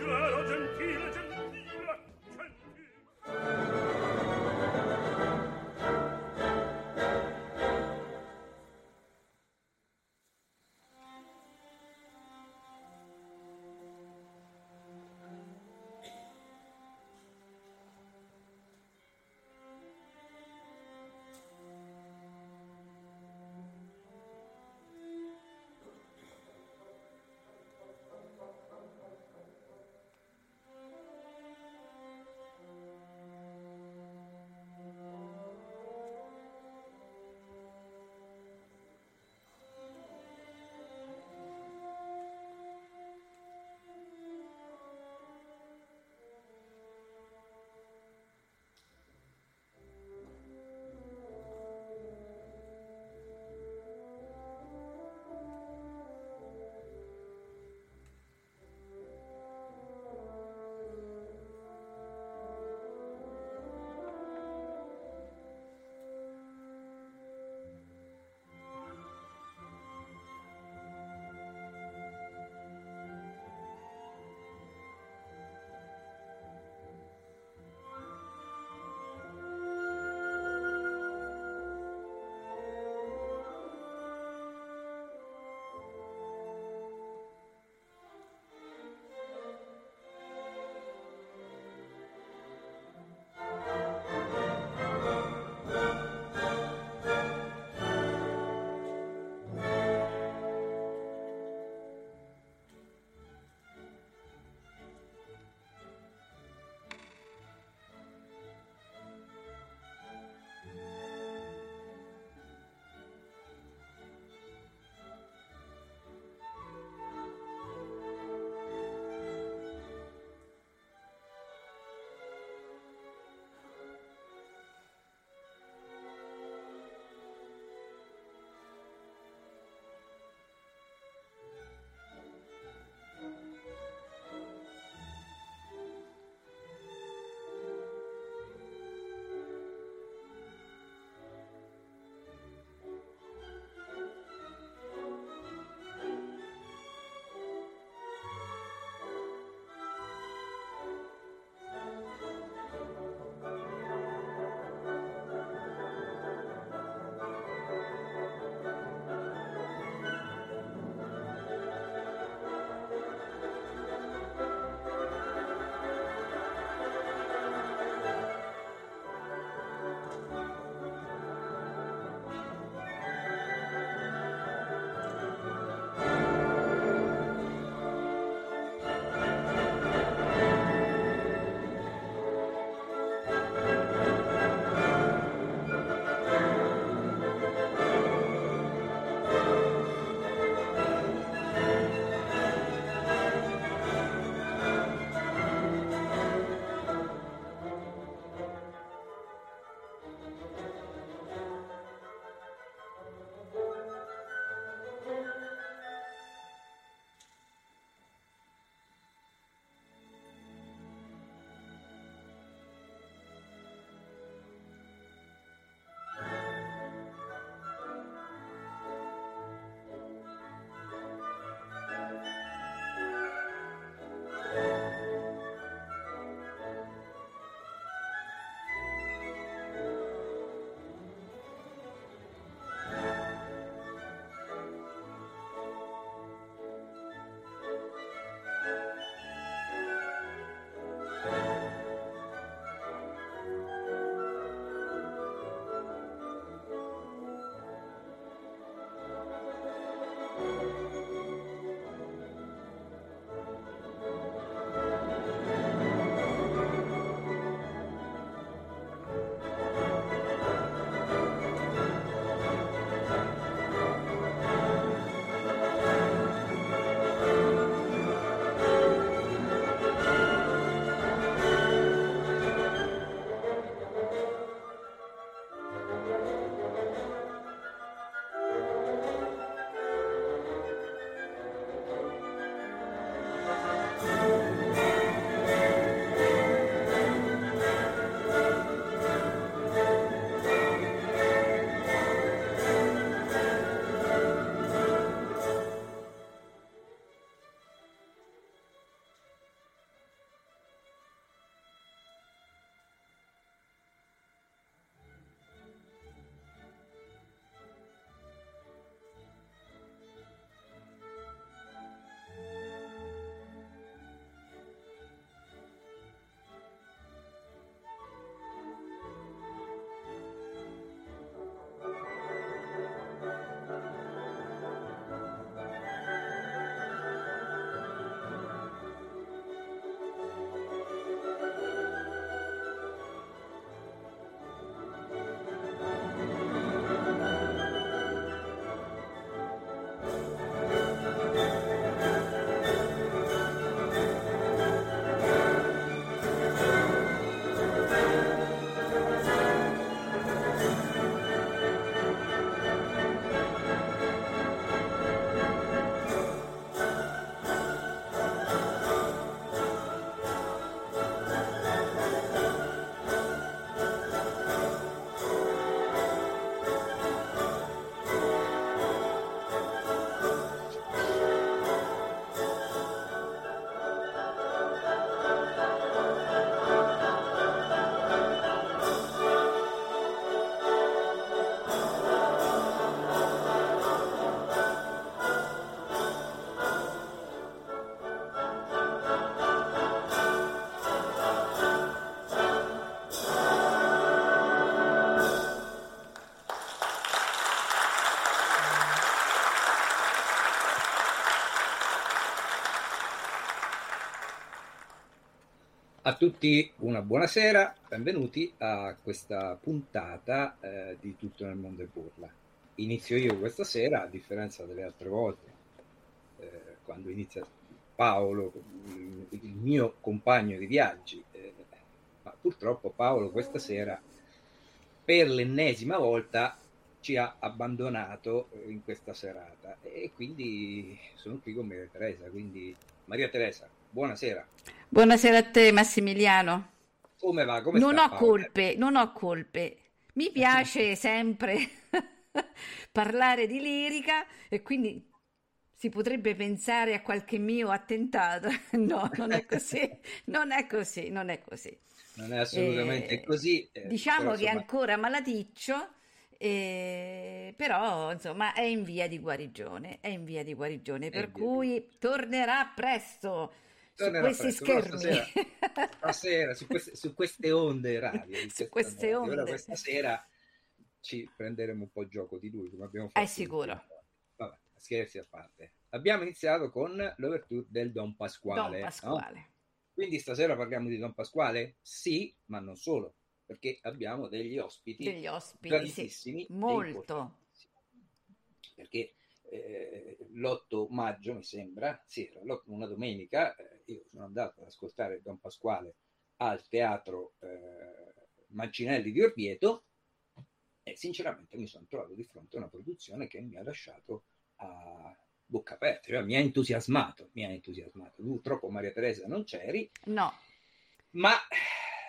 Gentile, gentile, gentile, gentile. Tutti una buonasera, benvenuti a questa puntata eh, di Tutto nel mondo e burla. Inizio io questa sera, a differenza delle altre volte, eh, quando inizia Paolo, il mio compagno di viaggi, eh, ma purtroppo Paolo questa sera per l'ennesima volta ci ha abbandonato in questa serata e quindi sono qui con Maria Teresa. Quindi Maria Teresa, buonasera. Buonasera a te Massimiliano. Come va? Come non sta, ho Paolo? colpe, non ho colpe. Mi piace sempre parlare di lirica e quindi si potrebbe pensare a qualche mio attentato. No, non è così, non è così, non è così. Non è assolutamente Eh, così. eh, diciamo però, che è insomma, ancora malaticcio, eh, però insomma è in via di guarigione, è in via di guarigione, È per cui tornerà presto su questi schermi. stasera su queste, su queste onde radio, di Su queste radio. Ora onde. questa sera ci prenderemo un po' gioco di lui, come abbiamo fatto. È sicuro. Vabbè, scherzi a parte. Abbiamo iniziato con l'overture del Don Pasquale. Don no? Pasquale. Quindi stasera parliamo di Don Pasquale? Sì, ma non solo, perché abbiamo degli ospiti Degli ospiti, sì, molto. Perché eh, l'8 maggio, mi sembra, sì, era l'8 una domenica, eh, io sono andato ad ascoltare Don Pasquale al teatro eh, Mancinelli di Orvieto e sinceramente mi sono trovato di fronte a una produzione che mi ha lasciato a bocca aperta, cioè, mi ha entusiasmato, mi ha entusiasmato. Purtroppo Maria Teresa non c'eri, No, ma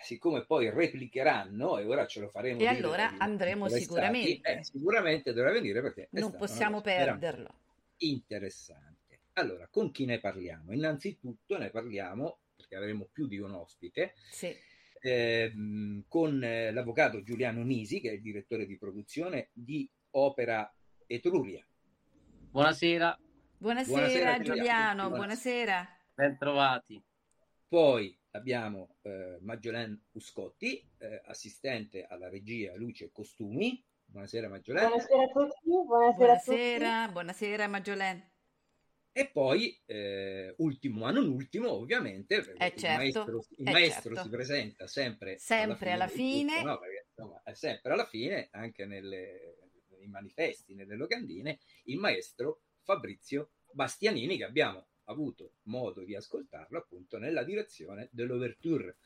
siccome poi replicheranno e ora ce lo faremo E allora andremo sicuramente. eh, sicuramente dovrà venire perché non possiamo perderlo. interessante. Allora, con chi ne parliamo? Innanzitutto ne parliamo, perché avremo più di un ospite, Sì. ehm, con eh, l'avvocato Giuliano Nisi, che è il direttore di produzione di Opera Etruria. Buonasera, Buonasera, Buonasera, Giuliano, Giuliano. buonasera. bentrovati. Poi abbiamo eh, Maggiolen Uscotti, eh, assistente alla regia luce e costumi. Buonasera Maggiolen. Buonasera a tutti, buonasera, a tutti. Buonasera, buonasera Maggiolè. E poi, eh, ultimo ma non ultimo, ovviamente, Eh, il certo, maestro, il eh, maestro certo. si presenta sempre, Sempre alla di fine. tutto, no? Perché, insomma, è sempre alla fine, anche nelle- nei manifesti, nelle locandine, il maestro Fabrizio Bastianini, che abbiamo avuto modo di ascoltarlo appunto nella direzione dell'Overture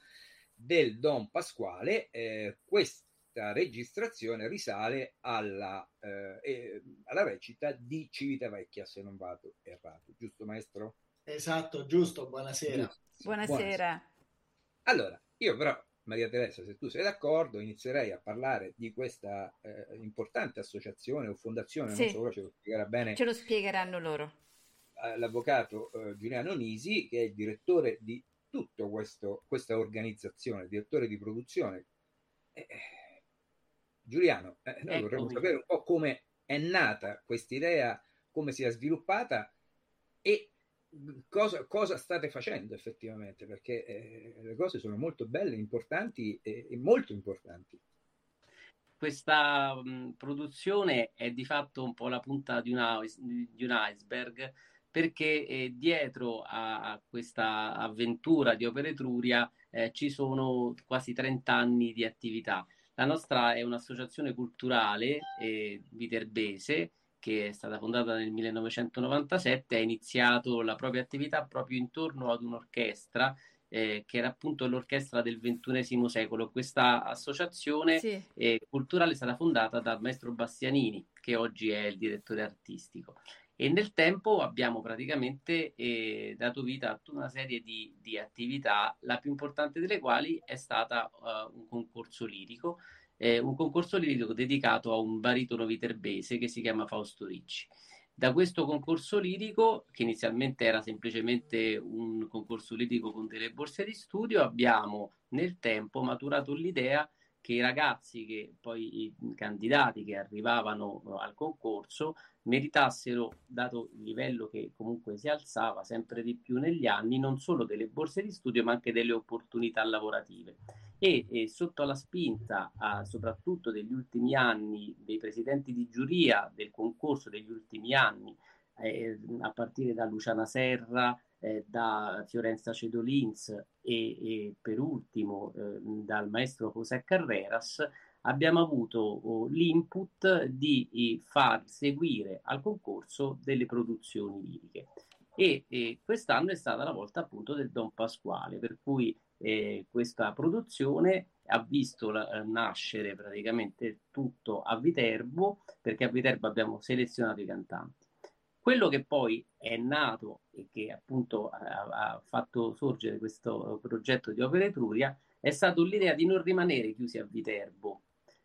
del Don Pasquale. Eh, questa registrazione risale alla, eh, eh, alla recita di Civitavecchia, se non vado errato, giusto maestro? Esatto, giusto, buonasera. Giusto. Buonasera. Allora, io però, Maria Teresa, se tu sei d'accordo, inizierei a parlare di questa eh, importante associazione o fondazione, Sì. non so, ce lo spiegherà bene Ce lo spiegheranno loro. eh, l'avvocato eh, Giuliano Nisi, che è il direttore di tutta questa organizzazione, direttore di produzione. Eh, Giuliano, eh, noi vorremmo sapere un po' come è nata questa idea, come si è sviluppata e cosa, cosa state facendo effettivamente, perché eh, le cose sono molto belle, importanti e, e molto importanti. Questa mh, produzione è di fatto un po' la punta di, una- di un iceberg perché eh, dietro a, a questa avventura di Opera Etruria eh, ci sono quasi 30 anni di attività. La nostra è un'associazione culturale eh, viterbese che è stata fondata nel 1997, ha iniziato la propria attività proprio intorno ad un'orchestra eh, che era appunto l'orchestra del XXI secolo. Questa associazione Sì. eh, culturale è stata fondata dal maestro Bastianini, che oggi è il direttore artistico. E nel tempo abbiamo praticamente eh, dato vita a tutta una serie di, di attività, la più importante delle quali è stata uh, un concorso lirico, eh, un concorso lirico dedicato a un baritono viterbese che si chiama Fausto Ricci. Da questo concorso lirico, che inizialmente era semplicemente un concorso lirico con delle borse di studio, abbiamo nel tempo maturato l'idea che i ragazzi, che poi i candidati che arrivavano al concorso, meritassero, dato il livello che comunque si alzava sempre di più negli anni, non solo delle borse di studio, ma anche delle opportunità lavorative. E, e sotto la spinta, ah, soprattutto degli ultimi anni, dei presidenti di giuria del concorso degli ultimi anni, eh, a partire da Luciana Serra, eh, da Fiorenza Cedolins e, e per ultimo eh, dal maestro José Carreras, abbiamo avuto oh, l'input di far seguire al concorso delle produzioni liriche. E, e, quest'anno è stata la volta appunto del Don Pasquale, per cui eh, questa produzione ha visto la, eh, nascere praticamente tutto a Viterbo, perché a Viterbo abbiamo selezionato i cantanti. Quello che poi è nato e che appunto ha, ha fatto sorgere questo progetto di Opera Etruria è stato l'idea di non rimanere chiusi a Viterbo,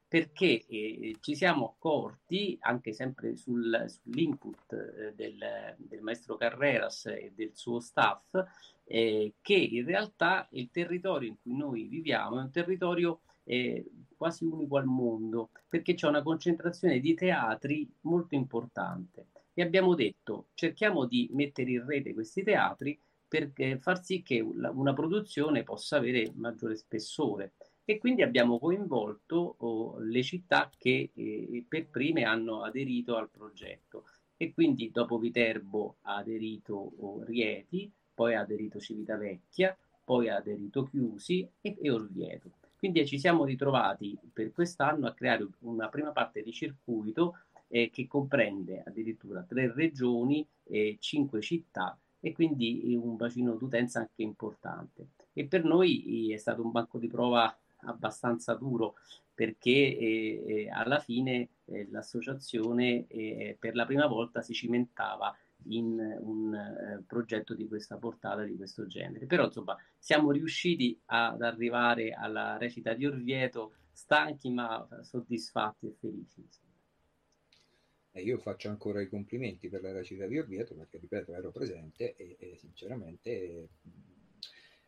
perché eh, ci siamo accorti, anche sempre sul, sull'input eh, del, del, maestro Carreras e del suo staff, eh, che in realtà il territorio in cui noi viviamo è un territorio eh, quasi unico al mondo, perché c'è una concentrazione di teatri molto importante. E abbiamo detto, cerchiamo di mettere in rete questi teatri per far sì che una produzione possa avere maggiore spessore e quindi abbiamo coinvolto oh, le città che eh, per prime hanno aderito al progetto e quindi dopo Viterbo ha aderito oh, Rieti, poi ha aderito Civitavecchia, poi ha aderito Chiusi e, e Orvieto. Quindi ci siamo ritrovati per quest'anno a creare una prima parte di circuito eh, che comprende addirittura tre regioni e cinque città e quindi un bacino d'utenza anche importante. E per noi è stato un banco di prova abbastanza duro perché eh, eh, alla fine eh, l'associazione eh, per la prima volta si cimentava in un eh, progetto di questa portata, di questo genere. Però insomma siamo riusciti ad arrivare alla recita di Orvieto stanchi ma soddisfatti e felici. Eh, io faccio ancora i complimenti per la recita di Orvieto perché, ripeto, ero presente e, e sinceramente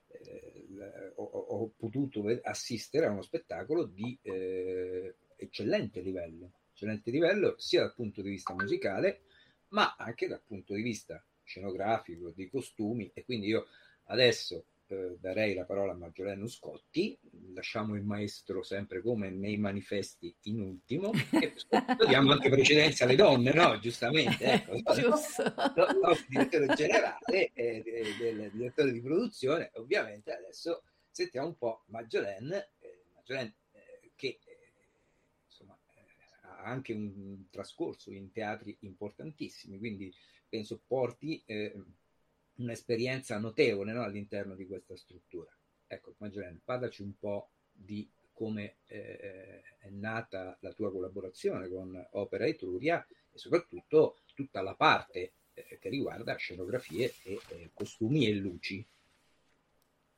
eh, ho, ho, potuto assistere a uno spettacolo di eh, eccellente livello, eccellente livello sia dal punto di vista musicale, ma anche dal punto di vista scenografico, di costumi. E quindi io adesso eh, darei la parola a Maggioleno Scotti, lasciamo il maestro sempre come nei manifesti in ultimo e diamo anche precedenza alle donne, no? Giustamente, ecco. Giusto. Il nostro direttore generale e eh, del direttore di produzione, ovviamente adesso sentiamo un po' Maggiolene, eh, Maggiolene eh, che eh, insomma eh, ha anche un trascorso in teatri importantissimi, quindi penso porti un'esperienza notevole no, all'interno di questa struttura. Ecco, Maggiorene, parlaci un po' di come eh, è nata la tua collaborazione con Opera Etruria e soprattutto tutta la parte eh, che riguarda scenografie e eh, costumi e luci.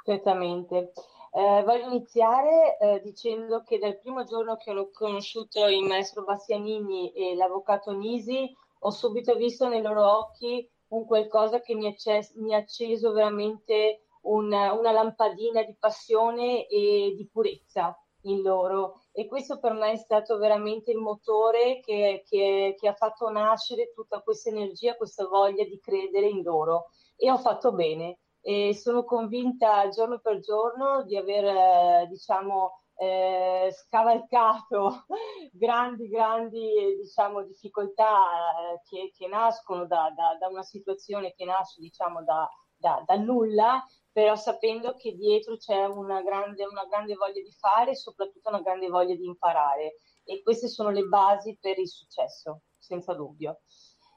Certamente. Eh, voglio iniziare eh, dicendo che dal primo giorno che ho conosciuto il maestro Bastianini e l'avvocato Nisi, ho subito visto nei loro occhi un qualcosa che mi, acces- mi ha acceso veramente una, una lampadina di passione e di purezza in loro. E questo per me è stato veramente il motore che, che, che, ha fatto nascere tutta questa energia, questa voglia di credere in loro. E ho fatto bene. E sono convinta giorno per giorno di aver eh, diciamo eh, scavalcato grandi, grandi diciamo, difficoltà eh, che, che, nascono da, da, da, una situazione che nasce diciamo, da, da, nulla, però sapendo che dietro c'è una grande, una grande voglia di fare e soprattutto una grande voglia di imparare. E queste sono le basi per il successo, senza dubbio.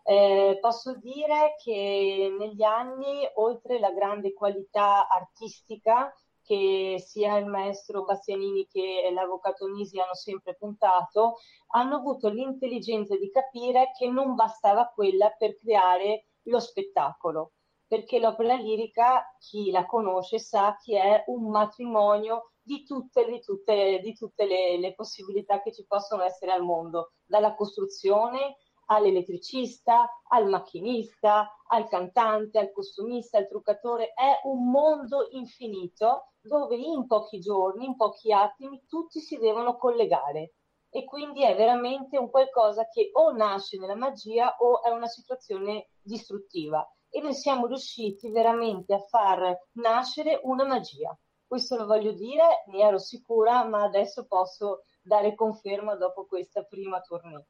Eh, posso dire che negli anni, oltre la grande qualità artistica, che sia il maestro Bastianini che l'avvocato Nisi hanno sempre puntato, hanno avuto l'intelligenza di capire che non bastava quella per creare lo spettacolo, perché l'opera lirica, chi la conosce sa che è un matrimonio di tutte, di tutte, di tutte le, le possibilità che ci possono essere al mondo, dalla costruzione all'elettricista, al macchinista, al cantante, al costumista, al truccatore. È un mondo infinito dove in pochi giorni, in pochi attimi, tutti si devono collegare. E quindi è veramente un qualcosa che o nasce nella magia o è una situazione distruttiva. E noi siamo riusciti veramente a far nascere una magia. Questo lo voglio dire, ne ero sicura, ma adesso posso dare conferma dopo questa prima tournée.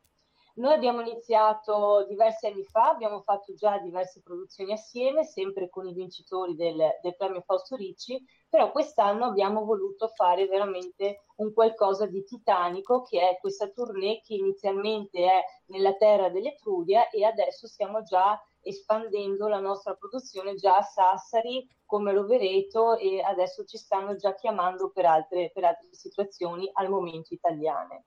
Noi abbiamo iniziato diversi anni fa, abbiamo fatto già diverse produzioni assieme, sempre con i vincitori del, del premio Fausto Ricci, però quest'anno abbiamo voluto fare veramente un qualcosa di titanico, che è questa tournée che inizialmente è nella terra dell'Etruria e adesso stiamo già espandendo la nostra produzione già a Sassari, come Rovereto e adesso ci stanno già chiamando per altre, per altre situazioni al momento italiane.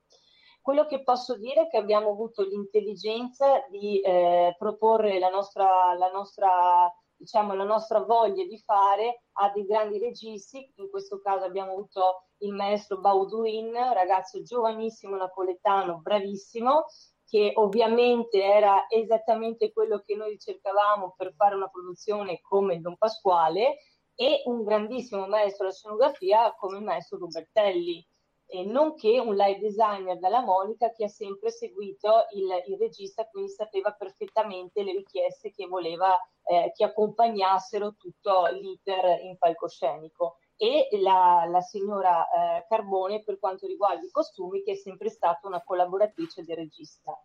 Quello che posso dire è che abbiamo avuto l'intelligenza di eh, proporre la nostra, la, nostra, diciamo, la nostra voglia di fare a dei grandi registi, in questo caso abbiamo avuto il maestro Bauduin, ragazzo giovanissimo napoletano, bravissimo, che ovviamente era esattamente quello che noi cercavamo per fare una produzione come Don Pasquale, e un grandissimo maestro della scenografia come il maestro Rubertelli eh, nonché un live designer dalla Monica che ha sempre seguito il, il regista, quindi sapeva perfettamente le richieste che voleva eh, che accompagnassero tutto l'iter in palcoscenico e la, la signora eh, Carbone per quanto riguarda i costumi che è sempre stata una collaboratrice del regista.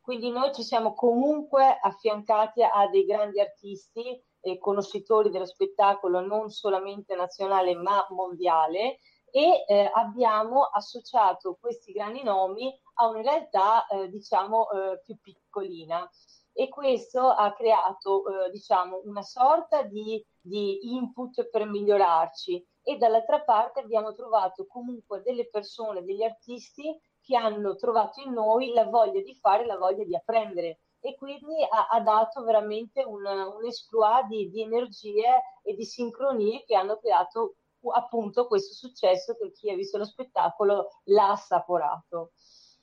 Quindi noi ci siamo comunque affiancati a dei grandi artisti e conoscitori dello spettacolo non solamente nazionale ma mondiale e eh, abbiamo associato questi grandi nomi a una realtà eh, diciamo eh, più piccolina. E questo ha creato eh, diciamo una sorta di, di input per migliorarci. E dall'altra parte abbiamo trovato comunque delle persone, degli artisti che hanno trovato in noi la voglia di fare, la voglia di apprendere. E quindi ha, ha dato veramente un, un esploit di, di energie e di sincronie che hanno creato appunto questo successo che chi ha visto lo spettacolo l'ha assaporato.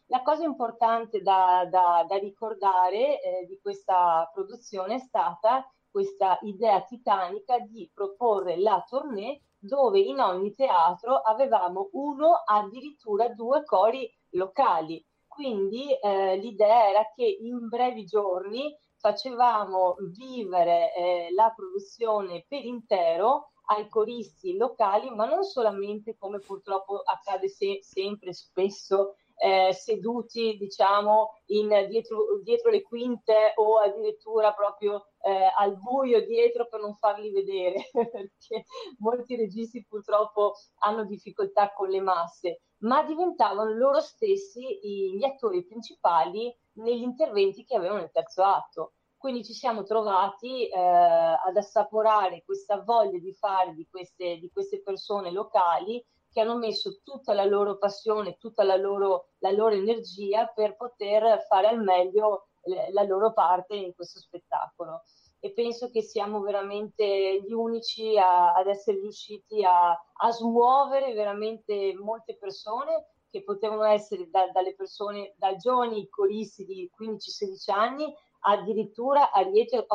La cosa importante da, da, da ricordare eh, di questa produzione è stata questa idea titanica di proporre la tournée dove in ogni teatro avevamo uno, addirittura due cori locali. Quindi eh, l'idea era che in brevi giorni facevamo vivere eh, la produzione per intero ai coristi locali, ma non solamente come purtroppo accade se- sempre spesso eh, seduti diciamo in, dietro, dietro, le quinte o addirittura proprio eh, al buio dietro per non farli vedere perché molti registi purtroppo hanno difficoltà con le masse ma diventavano loro stessi gli attori principali negli interventi che avevano nel terzo atto quindi ci siamo trovati eh, ad assaporare questa voglia di fare di queste, di queste, persone locali che hanno messo tutta la loro passione, tutta la loro, la loro energia per poter fare al meglio la loro parte in questo spettacolo. E penso che siamo veramente gli unici a, ad essere riusciti a, a smuovere veramente molte persone che potevano essere da, dalle persone, da giovani coristi di 15-16 anni addirittura a Rieti ho,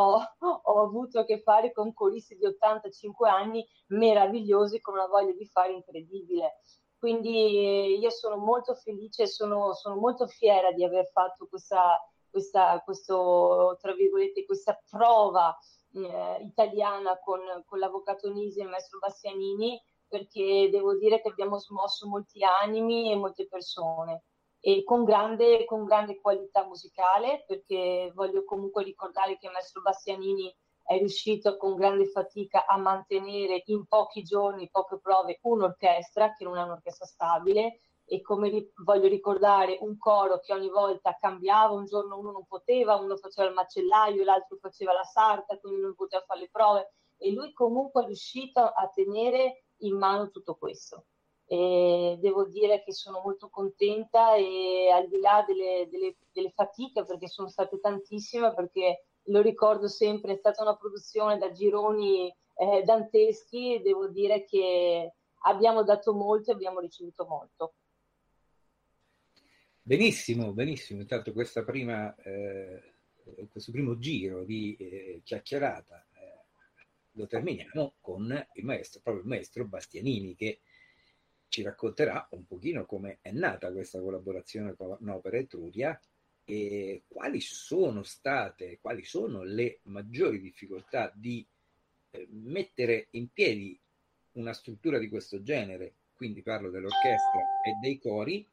ho, avuto a che fare con coristi di 85 anni meravigliosi con una voglia di fare incredibile. Quindi io sono molto felice, sono, sono molto fiera di aver fatto questa, questa, questo, questa prova eh, italiana con, con l'avvocato Nisi e il maestro Bastianini, perché devo dire che abbiamo smosso molti animi e molte persone e con grande, con grande qualità musicale, perché voglio comunque ricordare che maestro Bastianini è riuscito con grande fatica a mantenere in pochi giorni, poche prove, un'orchestra che non è un'orchestra stabile. E come ri- voglio ricordare un coro che ogni volta cambiava, un giorno uno non poteva, uno faceva il macellaio, l'altro faceva la sarta, quindi non poteva fare le prove. E lui comunque è riuscito a tenere in mano tutto questo e devo dire che sono molto contenta e al di là delle, delle, delle, fatiche, perché sono state tantissime, perché lo ricordo sempre, è stata una produzione da gironi eh, danteschi, devo dire che abbiamo dato molto e abbiamo ricevuto molto. Benissimo, benissimo. Intanto prima, eh, questo primo giro di eh, chiacchierata eh, lo terminiamo con il maestro, proprio il maestro Bastianini, che ci racconterà un pochino come è nata questa collaborazione con Opera Etruria e quali sono state, quali sono le maggiori difficoltà di eh, mettere in piedi una struttura di questo genere, quindi parlo dell'orchestra e dei cori,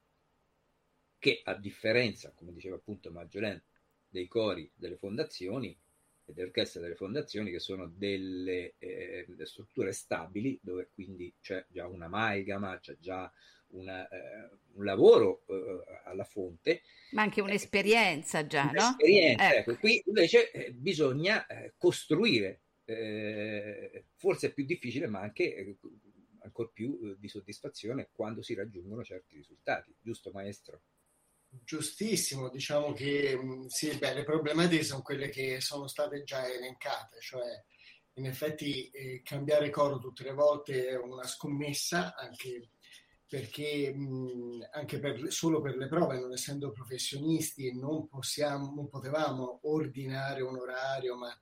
che a differenza, come diceva appunto Maggiolen, dei cori delle fondazioni delle orchestre delle fondazioni, che sono delle eh, strutture stabili, dove quindi c'è già un'amalgama, c'è già una, eh, un lavoro eh, alla fonte. Ma anche un'esperienza già, un'esperienza, no? Ecco. ecco. qui invece eh, bisogna eh, costruire, eh, forse è più difficile, ma anche ancora più di soddisfazione quando si raggiungono certi risultati, giusto maestro? Giustissimo, diciamo che sì, beh, le problematiche sono quelle che sono state già elencate, cioè in effetti eh, cambiare coro tutte le volte è una scommessa, anche perché mh, anche per, solo per le prove, non essendo professionisti, non, possiamo, non potevamo ordinare un orario, ma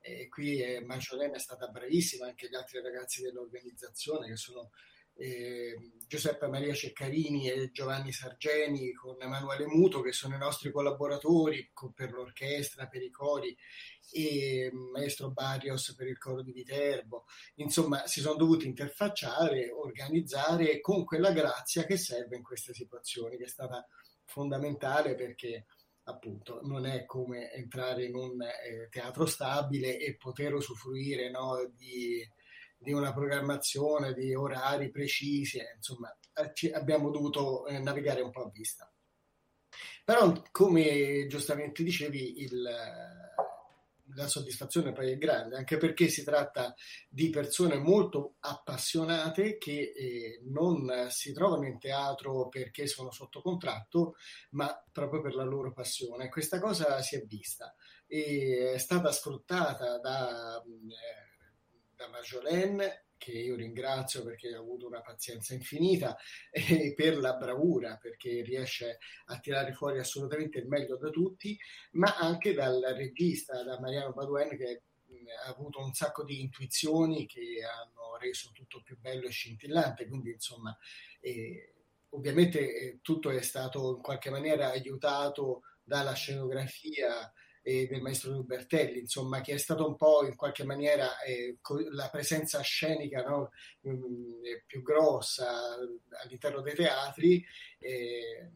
eh, qui eh, Manciolena è stata bravissima, anche gli altri ragazzi dell'organizzazione che sono eh, Giuseppe Maria Ceccarini e Giovanni Sargeni con Emanuele Muto che sono i nostri collaboratori con, per l'orchestra, per i cori e Maestro Barrios per il coro di Viterbo. Insomma, si sono dovuti interfacciare, organizzare con quella grazia che serve in queste situazioni, che è stata fondamentale perché appunto non è come entrare in un eh, teatro stabile e poter usufruire no, di di una programmazione, di orari precisi, eh, insomma, eh, abbiamo dovuto eh, navigare un po' a vista. Però, come giustamente dicevi, il, la soddisfazione poi è grande, anche perché si tratta di persone molto appassionate che eh, non si trovano in teatro perché sono sotto contratto, ma proprio per la loro passione. Questa cosa si è vista e è stata sfruttata da... Eh, da Marjolaine che io ringrazio perché ha avuto una pazienza infinita e per la bravura perché riesce a tirare fuori assolutamente il meglio da tutti, ma anche dal regista, da Mariano Paduen che ha avuto un sacco di intuizioni che hanno reso tutto più bello e scintillante, quindi insomma eh, ovviamente eh, tutto è stato in qualche maniera aiutato dalla scenografia e del maestro Lubertelli, insomma, che è stato un po' in qualche maniera eh, la presenza scenica no? mm, più grossa all'interno dei teatri. Eh,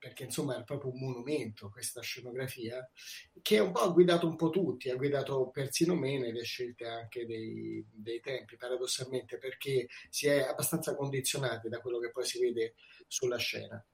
perché insomma è proprio un monumento questa scenografia, che un po' ha guidato un po' tutti, ha guidato persino me nelle scelte anche dei, dei tempi, paradossalmente, perché si è abbastanza condizionati da quello che poi si vede sulla scena.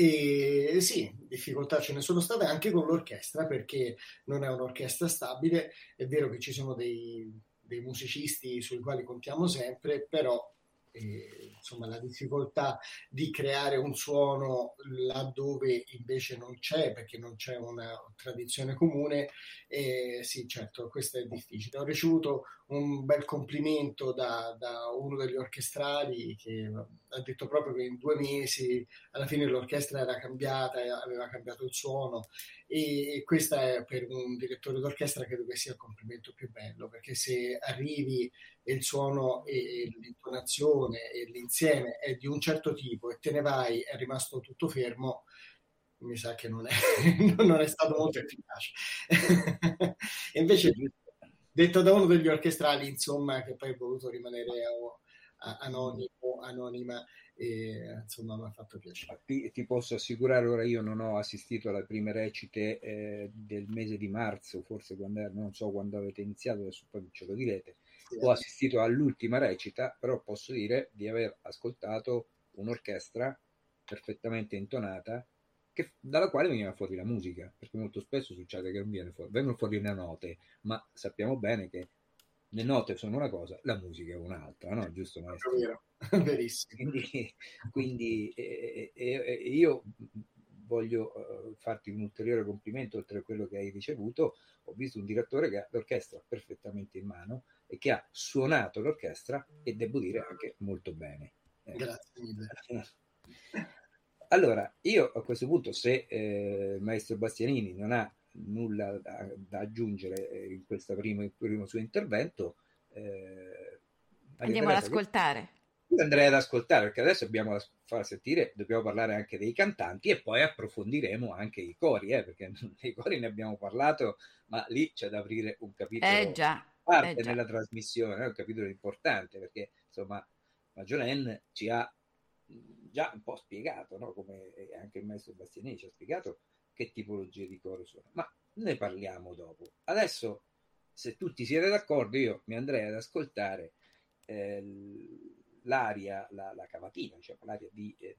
E sì, difficoltà ce ne sono state anche con l'orchestra perché non è un'orchestra stabile, è vero che ci sono dei, dei musicisti sui quali contiamo sempre, però e, insomma, la difficoltà di creare un suono laddove invece non c'è, perché non c'è una tradizione comune, e, sì, certo, questo è difficile. Ho ricevuto un bel complimento da, da uno degli orchestrali che ha detto proprio che in due mesi alla fine l'orchestra era cambiata, aveva cambiato il suono. E questa è per un direttore d'orchestra credo che sia il complimento più bello perché se arrivi e il suono e l'intonazione e l'insieme è di un certo tipo e te ne vai è rimasto tutto fermo mi sa che non è, non è stato molto efficace. E invece detto da uno degli orchestrali insomma che poi è voluto rimanere anonimo, anonima e insomma mi ha fatto piacere. Ti, ti, posso assicurare, ora io non ho assistito alle prime recite eh, del mese di marzo, forse quando non so quando avete iniziato, adesso poi ce lo direte, sì, ho assistito all'ultima recita, però posso dire di aver ascoltato un'orchestra perfettamente intonata che, dalla quale veniva fuori la musica, perché molto spesso succede che non viene fuori, vengono fuori le note, ma sappiamo bene che le note sono una cosa, la musica è un'altra, no? Giusto maestro? Vero, verissimo. Quindi, quindi eh, eh, io voglio uh, farti un ulteriore complimento oltre a quello che hai ricevuto. Ho visto un direttore che ha l'orchestra perfettamente in mano e che ha suonato l'orchestra e devo dire anche molto bene. Eh. Grazie mille. Allora, io a questo punto, se eh, il maestro Bastianini non ha nulla da, da aggiungere eh, in questo primo, primo suo intervento. Eh, Andiamo ad ascoltare. Io andrei ad ascoltare perché adesso dobbiamo far sentire, dobbiamo parlare anche dei cantanti e poi approfondiremo anche i cori, eh, perché dei cori ne abbiamo parlato, ma lì c'è da aprire un capitolo eh già, parte eh nella trasmissione, è un capitolo importante perché insomma Maggiolene ci ha già un po' spiegato, no? come anche il maestro Bastianini ci ha spiegato che tipologie di coro sono, ma ne parliamo dopo. Adesso, se tutti siete d'accordo, io mi andrei ad ascoltare eh, l'aria, la, la, cavatina, diciamo, l'aria di, eh,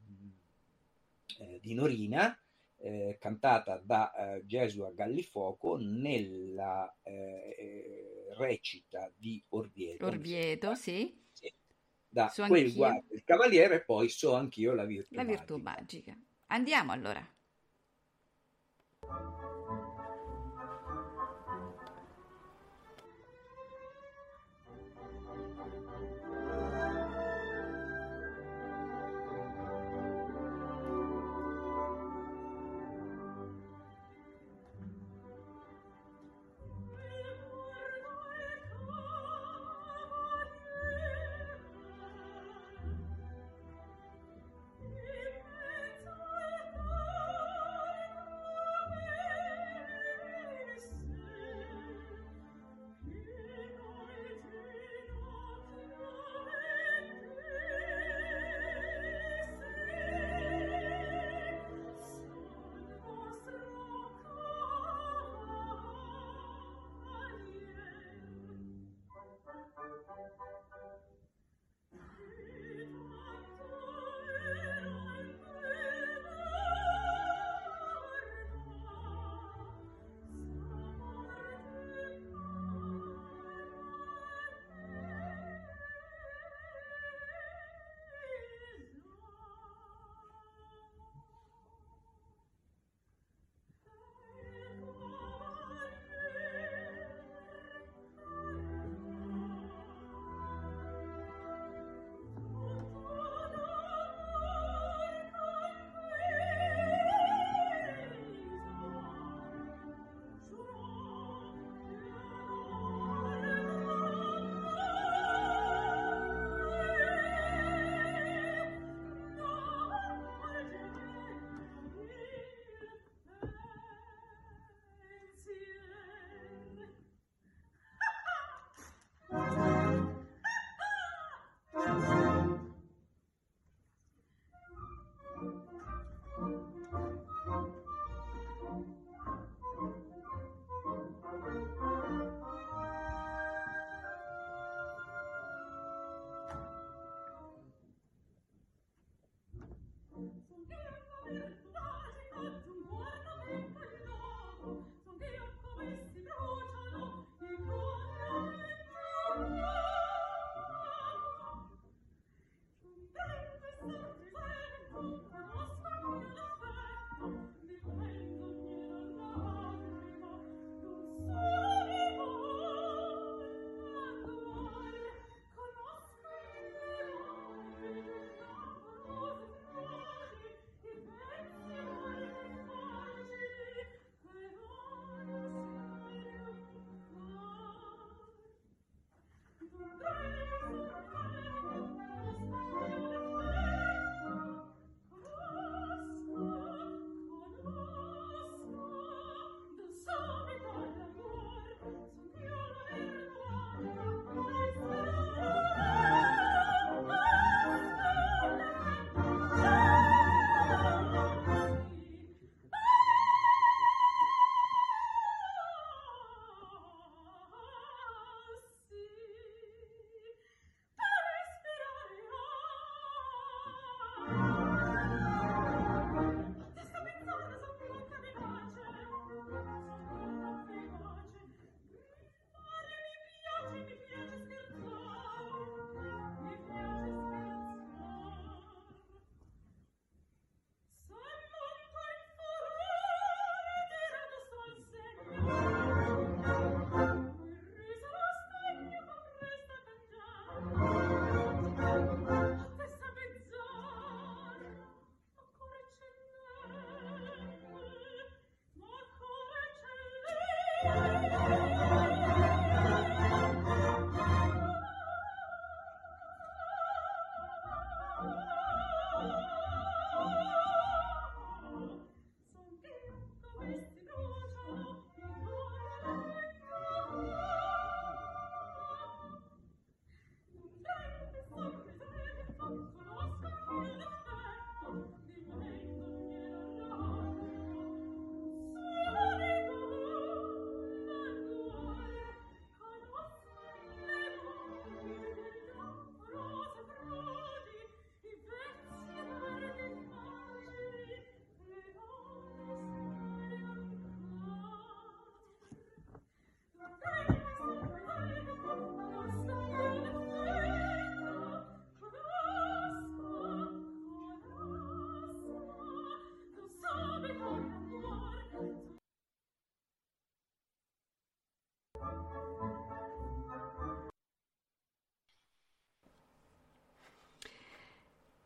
eh, di Norina, eh, cantata da eh, Gesù a Gallifuoco nella eh, recita di Orvieto. Orvieto, sì. sì. Da so quel guarda il cavaliere e poi so anch'io la virtù La virtù magica. magica. Andiamo allora. Thank you.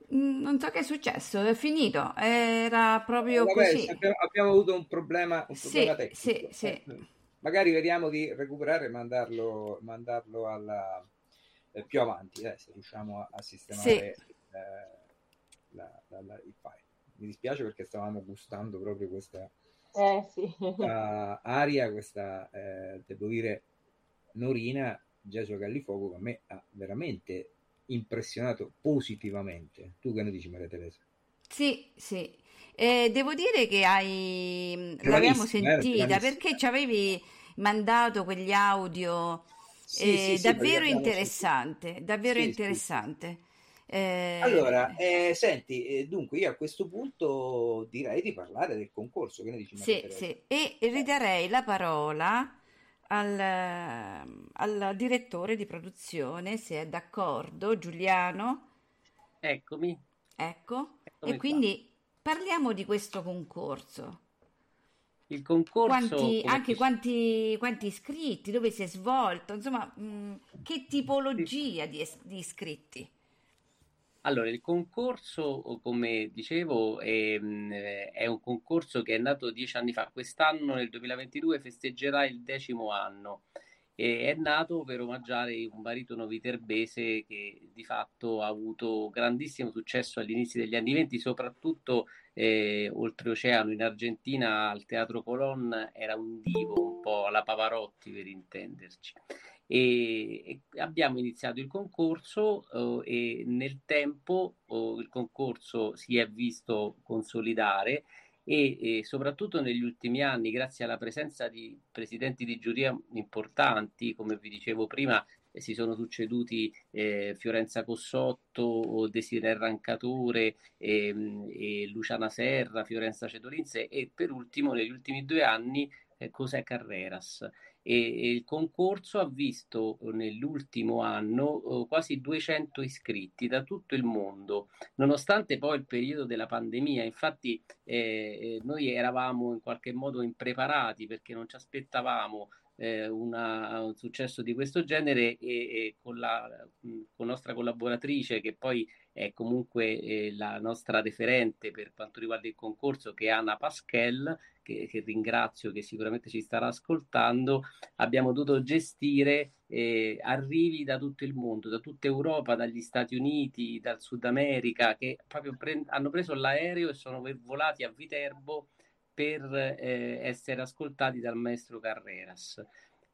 Non so che è successo, è finito, era proprio Vabbè, così. abbiamo, abbiamo avuto un problema, un Sì, problema tecnico. sì, sì. Eh, magari vediamo di recuperare e mandarlo, mandarlo alla, eh, più avanti, eh, se riusciamo a, a sistemare Sì. eh, la- la- la- il file. Mi dispiace perché stavamo gustando proprio questa Eh sì. questa aria, questa, eh, devo dire, Norina Gesù Gallifuoco che a me ha veramente impressionato positivamente. Tu che ne dici Maria Teresa? Sì, sì. Eh, devo dire che hai... Giovanissima, l'abbiamo eh, sentita perché ci avevi mandato quegli audio Sì, eh, sì, sì, davvero interessante, davvero Sì, sì. interessante. Eh, Allora, eh, senti, eh, dunque io a questo punto direi di parlare del concorso, che ne dici Sì, sì, e ridarei la parola al, al direttore di produzione, se è d'accordo, Giuliano. Eccomi, Ecco, eccomi e qua. quindi parliamo di questo concorso. Il concorso, Quanti, anche ti- quanti, quanti iscritti, dove si è svolto, insomma, mh, che tipologia di, di iscritti? Allora, il concorso, come dicevo, è, mh, è un concorso che è nato dieci anni fa. Quest'anno, nel 2022, festeggerà il decimo anno. E è nato per omaggiare un baritono viterbese che di fatto ha avuto grandissimo successo all'inizio degli anni venti, soprattutto eh, oltreoceano in Argentina al Teatro Colón era un divo, un po' alla Pavarotti per intenderci. E, e abbiamo iniziato il concorso eh, e nel tempo oh, il concorso si è visto consolidare e, e soprattutto negli ultimi anni, grazie alla presenza di presidenti di giuria importanti, come vi dicevo prima, eh, si sono succeduti eh, Fiorenza Cossotto, Desiree Rancatore, ehm, e Luciana Serra, Fiorenza Cedolinze e per ultimo negli ultimi due anni eh, José Carreras. E, il concorso ha visto nell'ultimo anno eh, quasi 200 iscritti da tutto il mondo, nonostante poi il periodo della pandemia. Infatti eh, eh, noi eravamo in qualche modo impreparati perché non ci aspettavamo eh, una, un successo di questo genere e, e con la mh, con nostra collaboratrice che poi è comunque eh, la nostra referente per quanto riguarda il concorso che è Anna Pasquel che, che ringrazio che sicuramente ci starà ascoltando abbiamo dovuto gestire eh, arrivi da tutto il mondo da tutta Europa dagli Stati Uniti dal Sud America che proprio pre- hanno preso l'aereo e sono volati a Viterbo per eh, essere ascoltati dal maestro Carreras.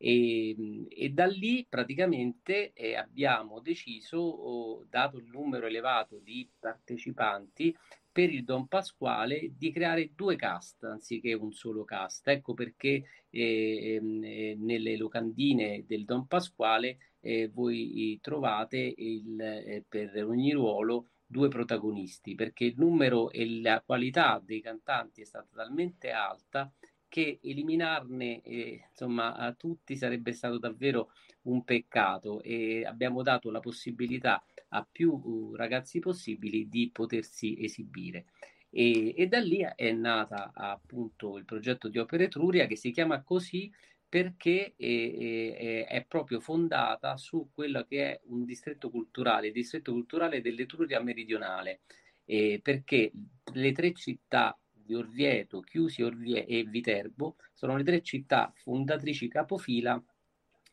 E, e da lì praticamente eh, abbiamo deciso, dato il numero elevato di partecipanti, per il Don Pasquale di creare due cast anziché un solo cast. Ecco perché eh, eh, nelle locandine del Don Pasquale eh, voi trovate il, eh, per ogni ruolo due protagonisti, perché il numero e la qualità dei cantanti è stata talmente alta che eliminarne eh, insomma a tutti sarebbe stato davvero un peccato e abbiamo dato la possibilità a più uh, ragazzi possibili di potersi esibire. E, e, da lì è nata appunto il progetto di Opera Etruria che si chiama così perché è, è, è, proprio fondata su quello che è un distretto culturale, il distretto culturale dell'Etruria meridionale, eh, perché le tre città di Orvieto, Chiusi Orvie e Viterbo sono le tre città fondatrici capofila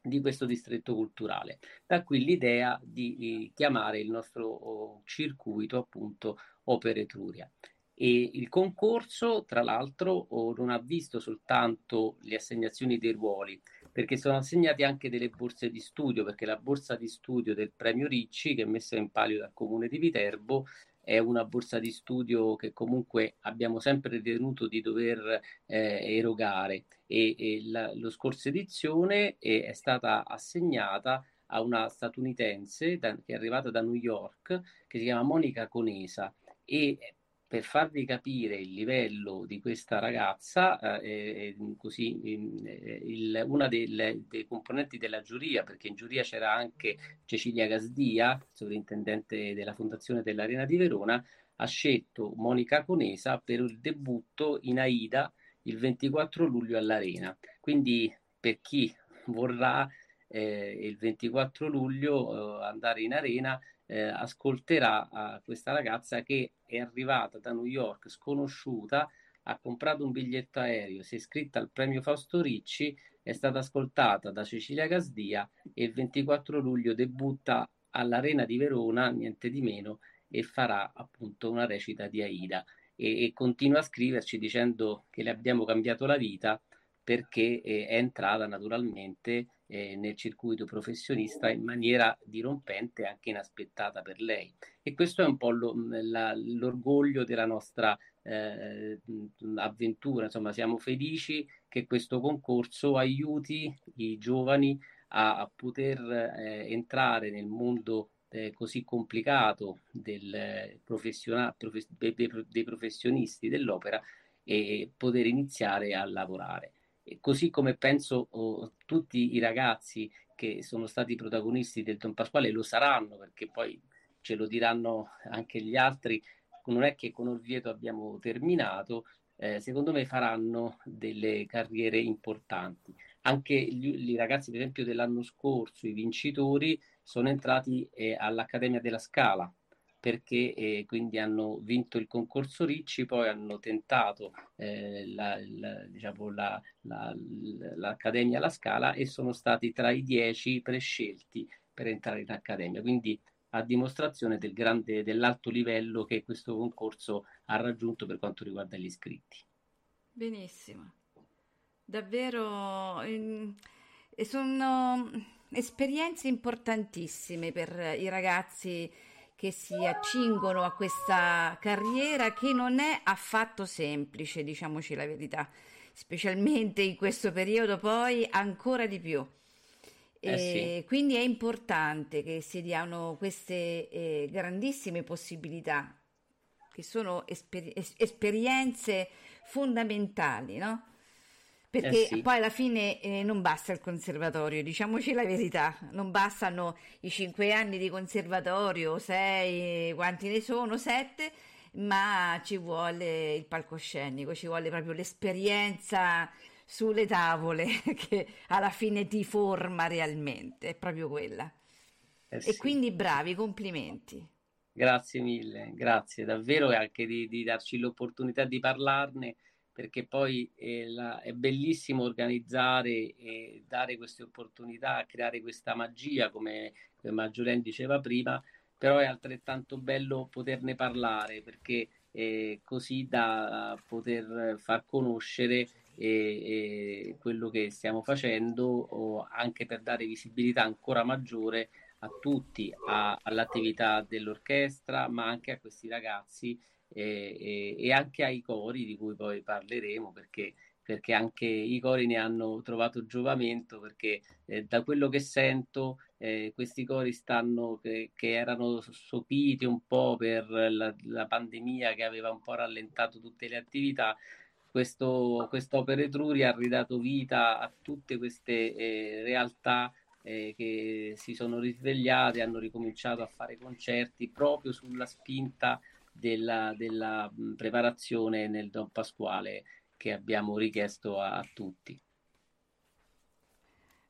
di questo distretto culturale. Da qui l'idea di, chiamare il nostro oh, circuito appunto Opera Etruria. E il concorso, tra l'altro, oh, non ha visto soltanto le assegnazioni dei ruoli, perché sono assegnate anche delle borse di studio, perché la borsa di studio del premio Ricci, che è messa in palio dal comune di Viterbo, è una borsa di studio che comunque abbiamo sempre ritenuto di dover eh, erogare. E, e la, lo scorso edizione è, è stata assegnata a una statunitense da, che è arrivata da New York che si chiama Monica Conesa. E per farvi capire il livello di questa ragazza, eh, così, eh, il, una delle, dei componenti della giuria, perché in giuria c'era anche Cecilia Gasdia, sovrintendente della Fondazione dell'Arena di Verona, ha scelto Monica Conesa per il debutto in Aida il 24 luglio all'Arena. Quindi per chi vorrà eh, il 24 luglio eh, andare in arena eh, ascolterà questa ragazza che è arrivata da New York sconosciuta, ha comprato un biglietto aereo, si è iscritta al premio Fausto Ricci, è stata ascoltata da Cecilia Gasdia e il 24 luglio debutta all'Arena di Verona, niente di meno, e farà appunto una recita di Aida. E, e continua a scriverci dicendo che le abbiamo cambiato la vita perché eh, è entrata naturalmente eh, nel circuito professionista in maniera dirompente e anche inaspettata per lei. E questo è un po' lo, la, l'orgoglio della nostra eh, avventura, insomma siamo felici che questo concorso aiuti i giovani a, a poter eh, entrare nel mondo eh, così complicato del professiona- prof- dei, dei professionisti dell'opera e poter iniziare a lavorare così come penso oh, tutti i ragazzi che sono stati protagonisti del Don Pasquale lo saranno, perché poi ce lo diranno anche gli altri, non è che con Orvieto abbiamo terminato, eh, secondo me faranno delle carriere importanti. Anche i ragazzi, per esempio, dell'anno scorso, i vincitori, sono entrati eh, all'Accademia della Scala, perché eh, quindi hanno vinto il concorso Ricci, poi hanno tentato eh, la, la, diciamo, la, l'Accademia alla Scala e sono stati tra i dieci prescelti per entrare in Accademia. Quindi a dimostrazione del grande, dell'alto livello che questo concorso ha raggiunto per quanto riguarda gli iscritti. Benissimo, davvero eh, sono esperienze importantissime per i ragazzi che si accingono a questa carriera che non è affatto semplice, diciamoci la verità, specialmente in questo periodo poi ancora di più. Eh sì. Quindi è importante che si diano queste eh, grandissime possibilità, che sono esper- esperienze fondamentali, no? Perché eh sì. poi alla fine eh, non basta il conservatorio, diciamoci la verità, non bastano i cinque anni di conservatorio, sei, quanti ne sono? Sette, ma ci vuole il palcoscenico, ci vuole proprio l'esperienza sulle tavole che alla fine ti forma realmente, è proprio quella. Eh sì. E quindi bravi, complimenti. Grazie mille, grazie davvero e anche di, di darci l'opportunità di parlarne perché poi eh, la, è bellissimo organizzare e dare queste opportunità, creare questa magia, come, come Maggioren diceva prima, però è altrettanto bello poterne parlare, perché eh, così da poter far conoscere eh, quello che stiamo facendo, o anche per dare visibilità ancora maggiore a tutti, a, all'attività dell'orchestra, ma anche a questi ragazzi e, e, anche ai cori di cui poi parleremo perché, perché anche i cori ne hanno trovato giovamento perché eh, da quello che sento eh, questi cori stanno che, che, erano sopiti un po' per la, la, pandemia che aveva un po' rallentato tutte le attività questo quest'opera Etruria ha ridato vita a tutte queste eh, realtà eh, che si sono risvegliate, hanno ricominciato a fare concerti proprio sulla spinta della, della preparazione nel Don Pasquale che abbiamo richiesto a, a tutti.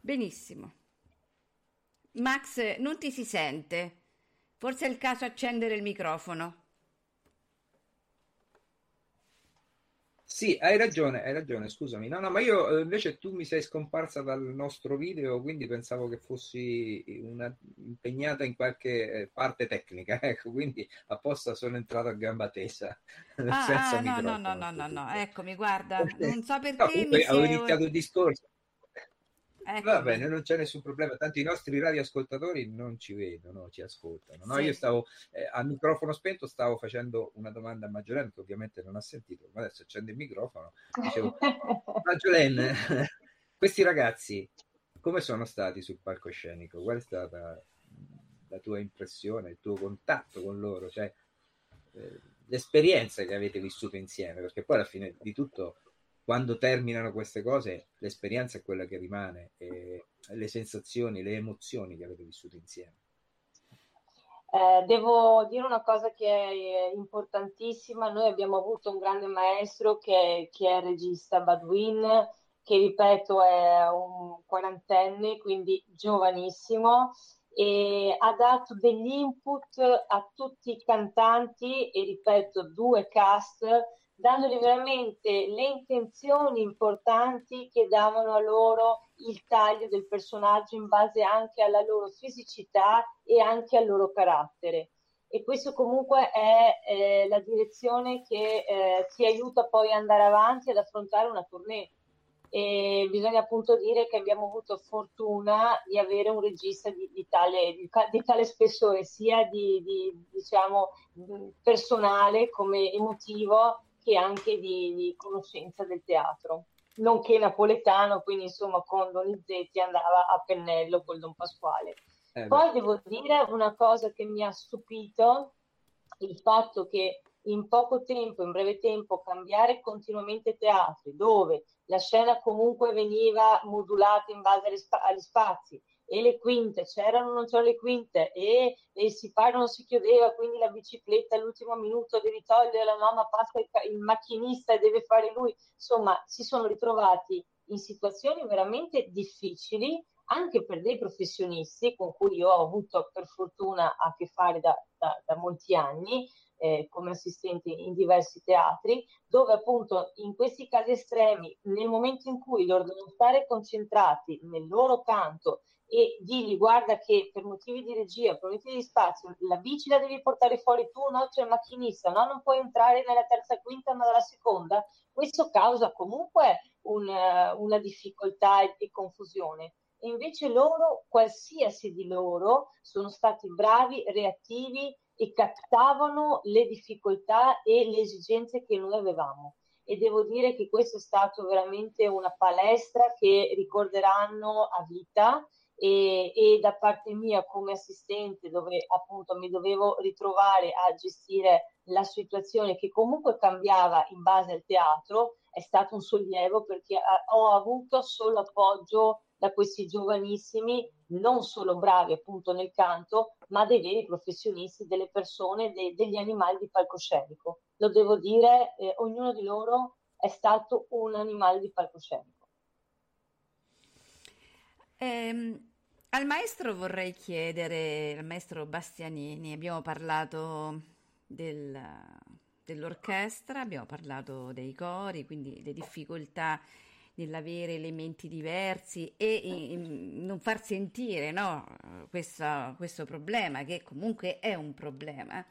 Benissimo. Max, non ti si sente. Forse è il caso accendere il microfono. Sì, hai ragione, hai ragione, scusami. No, no, ma io eh, invece tu mi sei scomparsa dal nostro video, quindi pensavo che fossi una, impegnata in qualche eh, parte tecnica, ecco, quindi apposta sono entrato a gamba tesa. Ah, ah, no, no, no, no, no, no, eccomi, guarda, non so perché no, mi avevo iniziato il discorso. Ecco. Va bene, non c'è nessun problema, tanto i nostri radioascoltatori non ci vedono, ci ascoltano. No? Sì. Io stavo eh, a microfono spento, stavo facendo una domanda a Maggiolene che ovviamente non ha sentito, ma adesso accende il microfono. Dicevo, Maggiolene, questi ragazzi come sono stati sul palcoscenico? Qual è stata la tua impressione, il tuo contatto con loro? Cioè, eh, l'esperienza che avete vissuto insieme, perché poi alla fine di tutto quando terminano queste cose, l'esperienza è quella che rimane, le sensazioni, le emozioni che avete vissuto insieme. Eh, devo dire una cosa che è importantissima, noi abbiamo avuto un grande maestro che, che è il regista Badwin, che ripeto è un quarantenne, quindi giovanissimo, e ha dato degli input a tutti i cantanti e ripeto due cast dandogli veramente le intenzioni importanti che davano a loro il taglio del personaggio in base anche alla loro fisicità e anche al loro carattere. E questo comunque è eh, la direzione che eh, ti aiuta poi ad andare avanti ad affrontare una tournée. E bisogna appunto dire che abbiamo avuto fortuna di avere un regista di, di, tale, di, di tale, spessore, sia di, diciamo, personale come emotivo, che anche di, di conoscenza del teatro, nonché napoletano, quindi insomma con Donizetti andava a pennello col Don Pasquale. Eh Poi devo dire una cosa che mi ha stupito, il fatto che in poco tempo, in breve tempo, cambiare continuamente teatri, dove la scena comunque veniva modulata in base agli, spa- agli spazi, e le quinte, c'erano non c'erano le quinte e, e il sipario non si chiudeva, quindi la bicicletta all'ultimo minuto devi togliere la mamma, passa il, il macchinista e deve fare lui. Insomma, si sono ritrovati in situazioni veramente difficili anche per dei professionisti con cui io ho avuto per fortuna a che fare da, da, da molti anni eh, come assistente in diversi teatri, dove appunto in questi casi estremi, nel momento in cui loro devono stare concentrati nel loro canto e digli guarda che per motivi di regia, per motivi di spazio, la bici la devi portare fuori tu, no? C'è il macchinista, no? Non puoi entrare nella terza quinta ma dalla seconda. Questo causa comunque un, una difficoltà e, e confusione. E invece loro, qualsiasi di loro, sono stati bravi, reattivi e captavano le difficoltà e le esigenze che noi avevamo e devo dire che questo è stato veramente una palestra che ricorderanno a vita e, e, da parte mia come assistente dove appunto mi dovevo ritrovare a gestire la situazione che comunque cambiava in base al teatro è stato un sollievo perché ho avuto solo appoggio da questi giovanissimi non solo bravi appunto nel canto ma dei veri professionisti delle persone de, degli animali di palcoscenico. Lo devo dire eh, ognuno di loro è stato un animale di palcoscenico Ehm, al maestro vorrei chiedere, al maestro Bastianini, abbiamo parlato del, dell'orchestra, abbiamo parlato dei cori, quindi le difficoltà nell'avere elementi diversi e in non far sentire no, questo, questo problema, che comunque è un problema.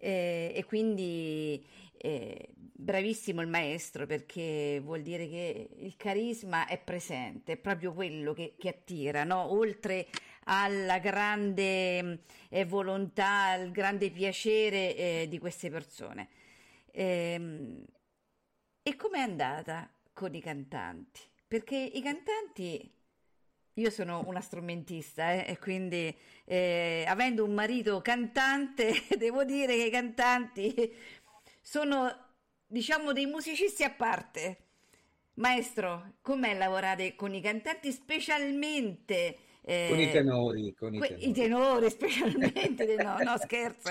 Eh, e quindi eh, bravissimo il maestro perché vuol dire che il carisma è presente, è proprio quello che, che attira, no? oltre alla grande eh, volontà, al grande piacere eh, di queste persone. Ehm, e com'è andata con i cantanti? Perché i cantanti io sono una strumentista eh, e quindi eh, avendo un marito cantante devo dire che i cantanti sono diciamo dei musicisti a parte. Maestro, com'è lavorare con i cantanti specialmente eh, con i tenori, con i tenori. I tenori specialmente, no, no scherzo,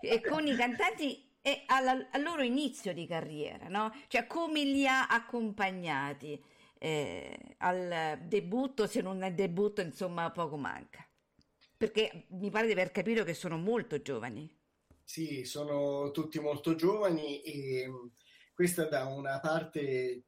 e con i cantanti e alla, al loro inizio di carriera, no? Cioè come li ha accompagnati eh, al debutto, se non è debutto, insomma, poco manca. Perché mi pare di aver capito che sono molto giovani. Sì, sono tutti molto giovani e mm, questa da una parte,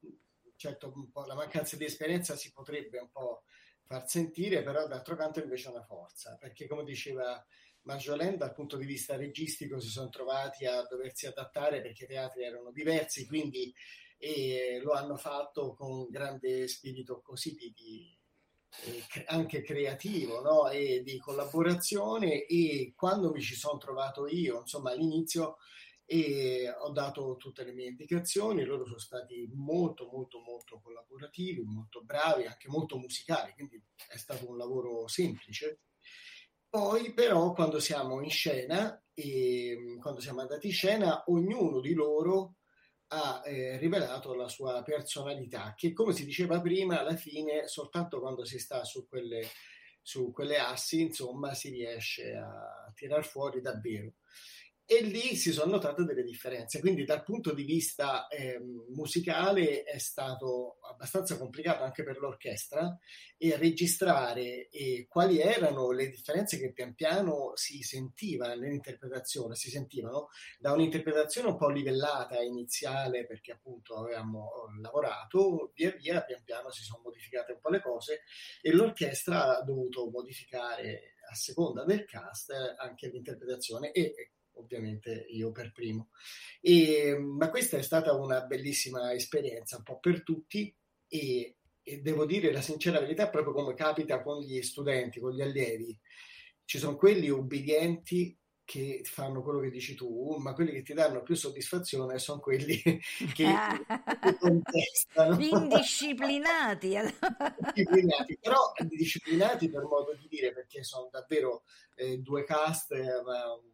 certo, un po' la mancanza di esperienza si potrebbe un po' far sentire, però d'altro canto invece è una forza, perché come diceva Marjolaine, dal punto di vista registico si sono trovati a doversi adattare perché i teatri erano diversi, quindi e lo hanno fatto con grande spirito così di, di eh, anche creativo no? e di collaborazione e quando mi ci sono trovato io, insomma all'inizio e ho dato tutte le mie indicazioni, loro sono stati molto molto molto collaborativi, molto bravi, anche molto musicali, quindi è stato un lavoro semplice. Poi però quando siamo in scena e quando siamo andati in scena, ognuno di loro ha eh, rivelato la sua personalità, che come si diceva prima, alla fine soltanto quando si sta su quelle, su quelle assi, insomma, si riesce a tirar fuori davvero. E lì si sono notate delle differenze. Quindi dal punto di vista eh, musicale è stato abbastanza complicato anche per l'orchestra e registrare eh, quali erano le differenze che pian piano si sentiva nell'interpretazione, si sentivano da un'interpretazione un po' livellata iniziale perché appunto avevamo lavorato, via via pian piano si sono modificate un po' le cose e l'orchestra ha dovuto modificare a seconda del cast anche l'interpretazione e ovviamente io per primo. E, ma questa è stata una bellissima esperienza, un po' per tutti e, e devo dire la sincera verità, proprio come capita con gli studenti, con gli allievi. Ci sono quelli obbedienti che fanno quello che dici tu, ma quelli che ti danno più soddisfazione sono quelli che contestano. Indisciplinati. disciplinati, però disciplinati per modo di dire, perché sono davvero eh, due cast, eh,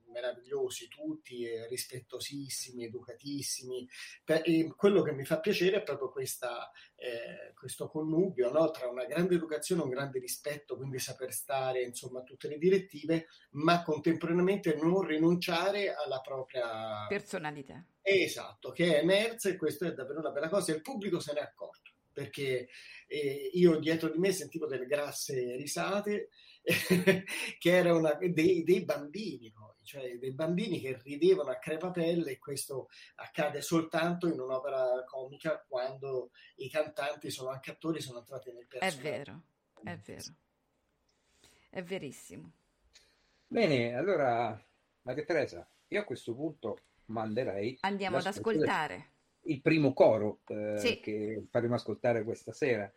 meravigliosi tutti, eh, rispettosissimi, educatissimi. Per, quello che mi fa piacere è proprio questa, eh, questo connubio no? tra una grande educazione e un grande rispetto, quindi saper stare insomma a tutte le direttive, ma contemporaneamente non rinunciare alla propria personalità. Esatto, che è emersa e questa è davvero una bella cosa. Il pubblico se ne è accorto perché eh, io dietro di me sentivo delle grasse risate che erano dei, dei bambini poi cioè dei bambini che ridevano a crepapelle e questo accade soltanto in un'opera comica quando i cantanti sono anche attori, sono entrati nel personaggio. È vero, è vero, è verissimo. Bene, allora Maria Teresa, io a questo punto manderei... Andiamo ad ascoltare. Il primo coro eh, sì. che faremo ascoltare questa sera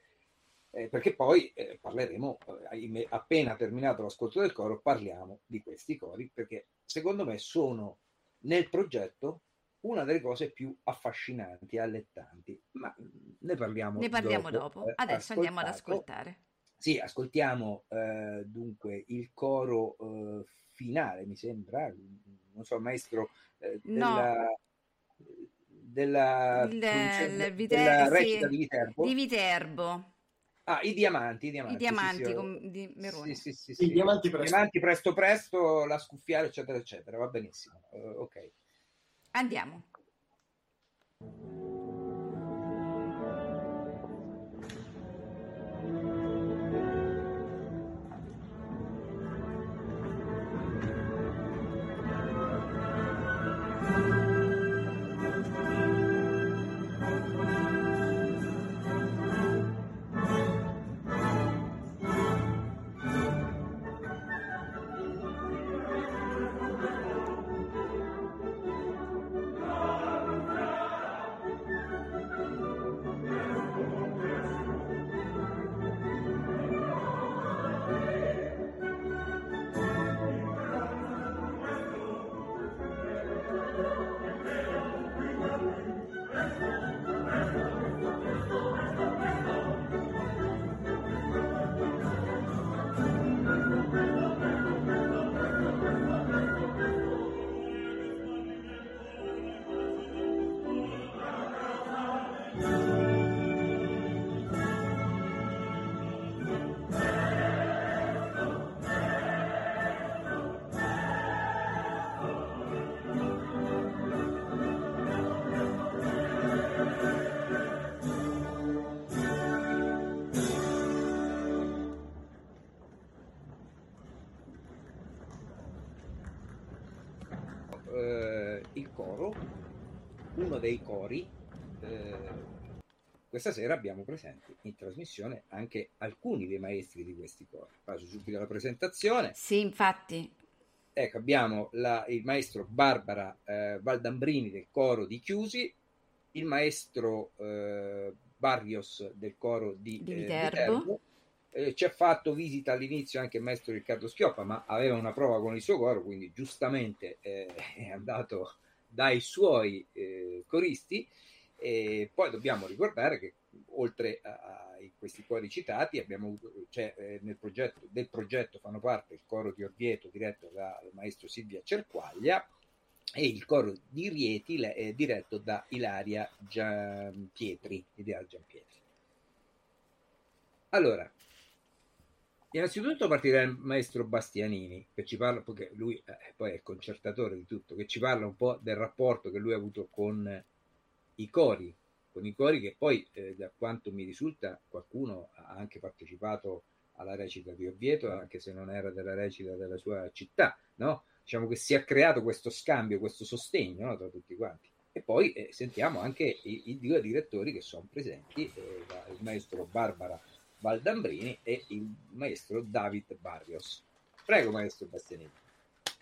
eh, perché poi eh, parleremo, eh, appena terminato l'ascolto del coro, parliamo di questi cori, perché secondo me sono nel progetto una delle cose più affascinanti e allettanti, ma ne parliamo, ne parliamo dopo. dopo. Adesso andiamo ad ascoltare. Sì, ascoltiamo eh, dunque il coro eh, finale, mi sembra, non so, maestro, eh, della... No della, il, il Viter- della recita sì, di Viterbo. Di Viterbo. Ah, i diamanti, i diamanti. I diamanti sì, sì, com- di Merone. Sì, sì, sì, I diamanti presto. diamanti presto presto, la scuffiare, eccetera, eccetera. Va benissimo. Uh, ok. Andiamo. Questa sera abbiamo presenti in trasmissione anche alcuni dei maestri di questi cori. Passo subito alla presentazione. Sì, infatti. Ecco, abbiamo la, il maestro Barbara eh, Valdambrini del coro di Chiusi, il maestro eh, Barrios del coro di, Di eh, Viterbo. Viterbo. Eh, ci ha fatto visita all'inizio anche il maestro Riccardo Schioppa, ma aveva una prova con il suo coro, quindi giustamente eh, è andato dai suoi eh, coristi. E poi dobbiamo ricordare che oltre a, questi cori citati, abbiamo cioè, eh, nel progetto, del progetto fanno parte il coro di Orvieto diretto dal maestro Silvia Cerquaglia e il coro di Rieti eh, diretto da Ilaria Giampietri. Ilaria Giampietri. Allora, Innanzitutto partirà il maestro Bastianini, che ci parla, perché lui eh, poi è il concertatore di tutto, che ci parla un po' del rapporto che lui ha avuto con i cori, con i cori che poi, eh, da quanto mi risulta, qualcuno ha anche partecipato alla recita di Oviedo, anche se non era della recita della sua città, no? Diciamo che si è creato questo scambio, questo sostegno no? tra tutti quanti. E poi eh, sentiamo anche i, i, due direttori che sono presenti, eh, il maestro Barbara Valdambrini e il maestro David Barrios. Prego, maestro Bastianini.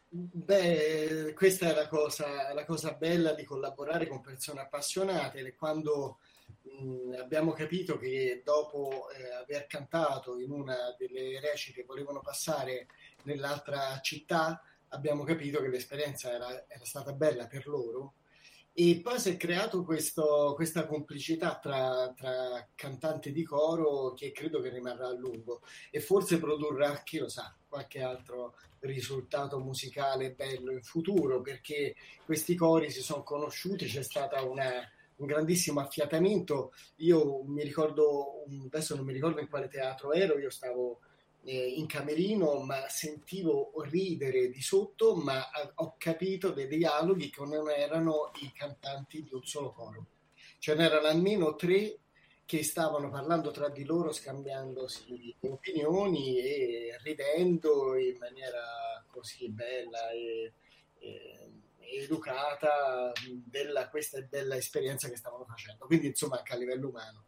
Beh, questa è la cosa, la cosa bella di collaborare con persone appassionate. Quando mh, abbiamo capito che dopo eh, aver cantato in una delle recite volevano passare nell'altra città, abbiamo capito che l'esperienza era, era stata bella per loro e poi si è creato questo, questa complicità tra, tra, cantanti di coro che credo che rimarrà a lungo e forse produrrà, chi lo sa, qualche altro risultato musicale bello in futuro perché questi cori si sono conosciuti, c'è stato un grandissimo affiatamento. Io mi ricordo, adesso non mi ricordo in quale teatro ero, io stavo eh, in camerino, ma sentivo ridere di sotto, ma ho capito dei dialoghi che non erano i cantanti di un solo coro. Ce n'erano almeno tre che stavano parlando tra di loro, scambiandosi opinioni e ridendo in maniera così bella e, e educata della questa bella esperienza che stavano facendo. Quindi, insomma, anche a livello umano.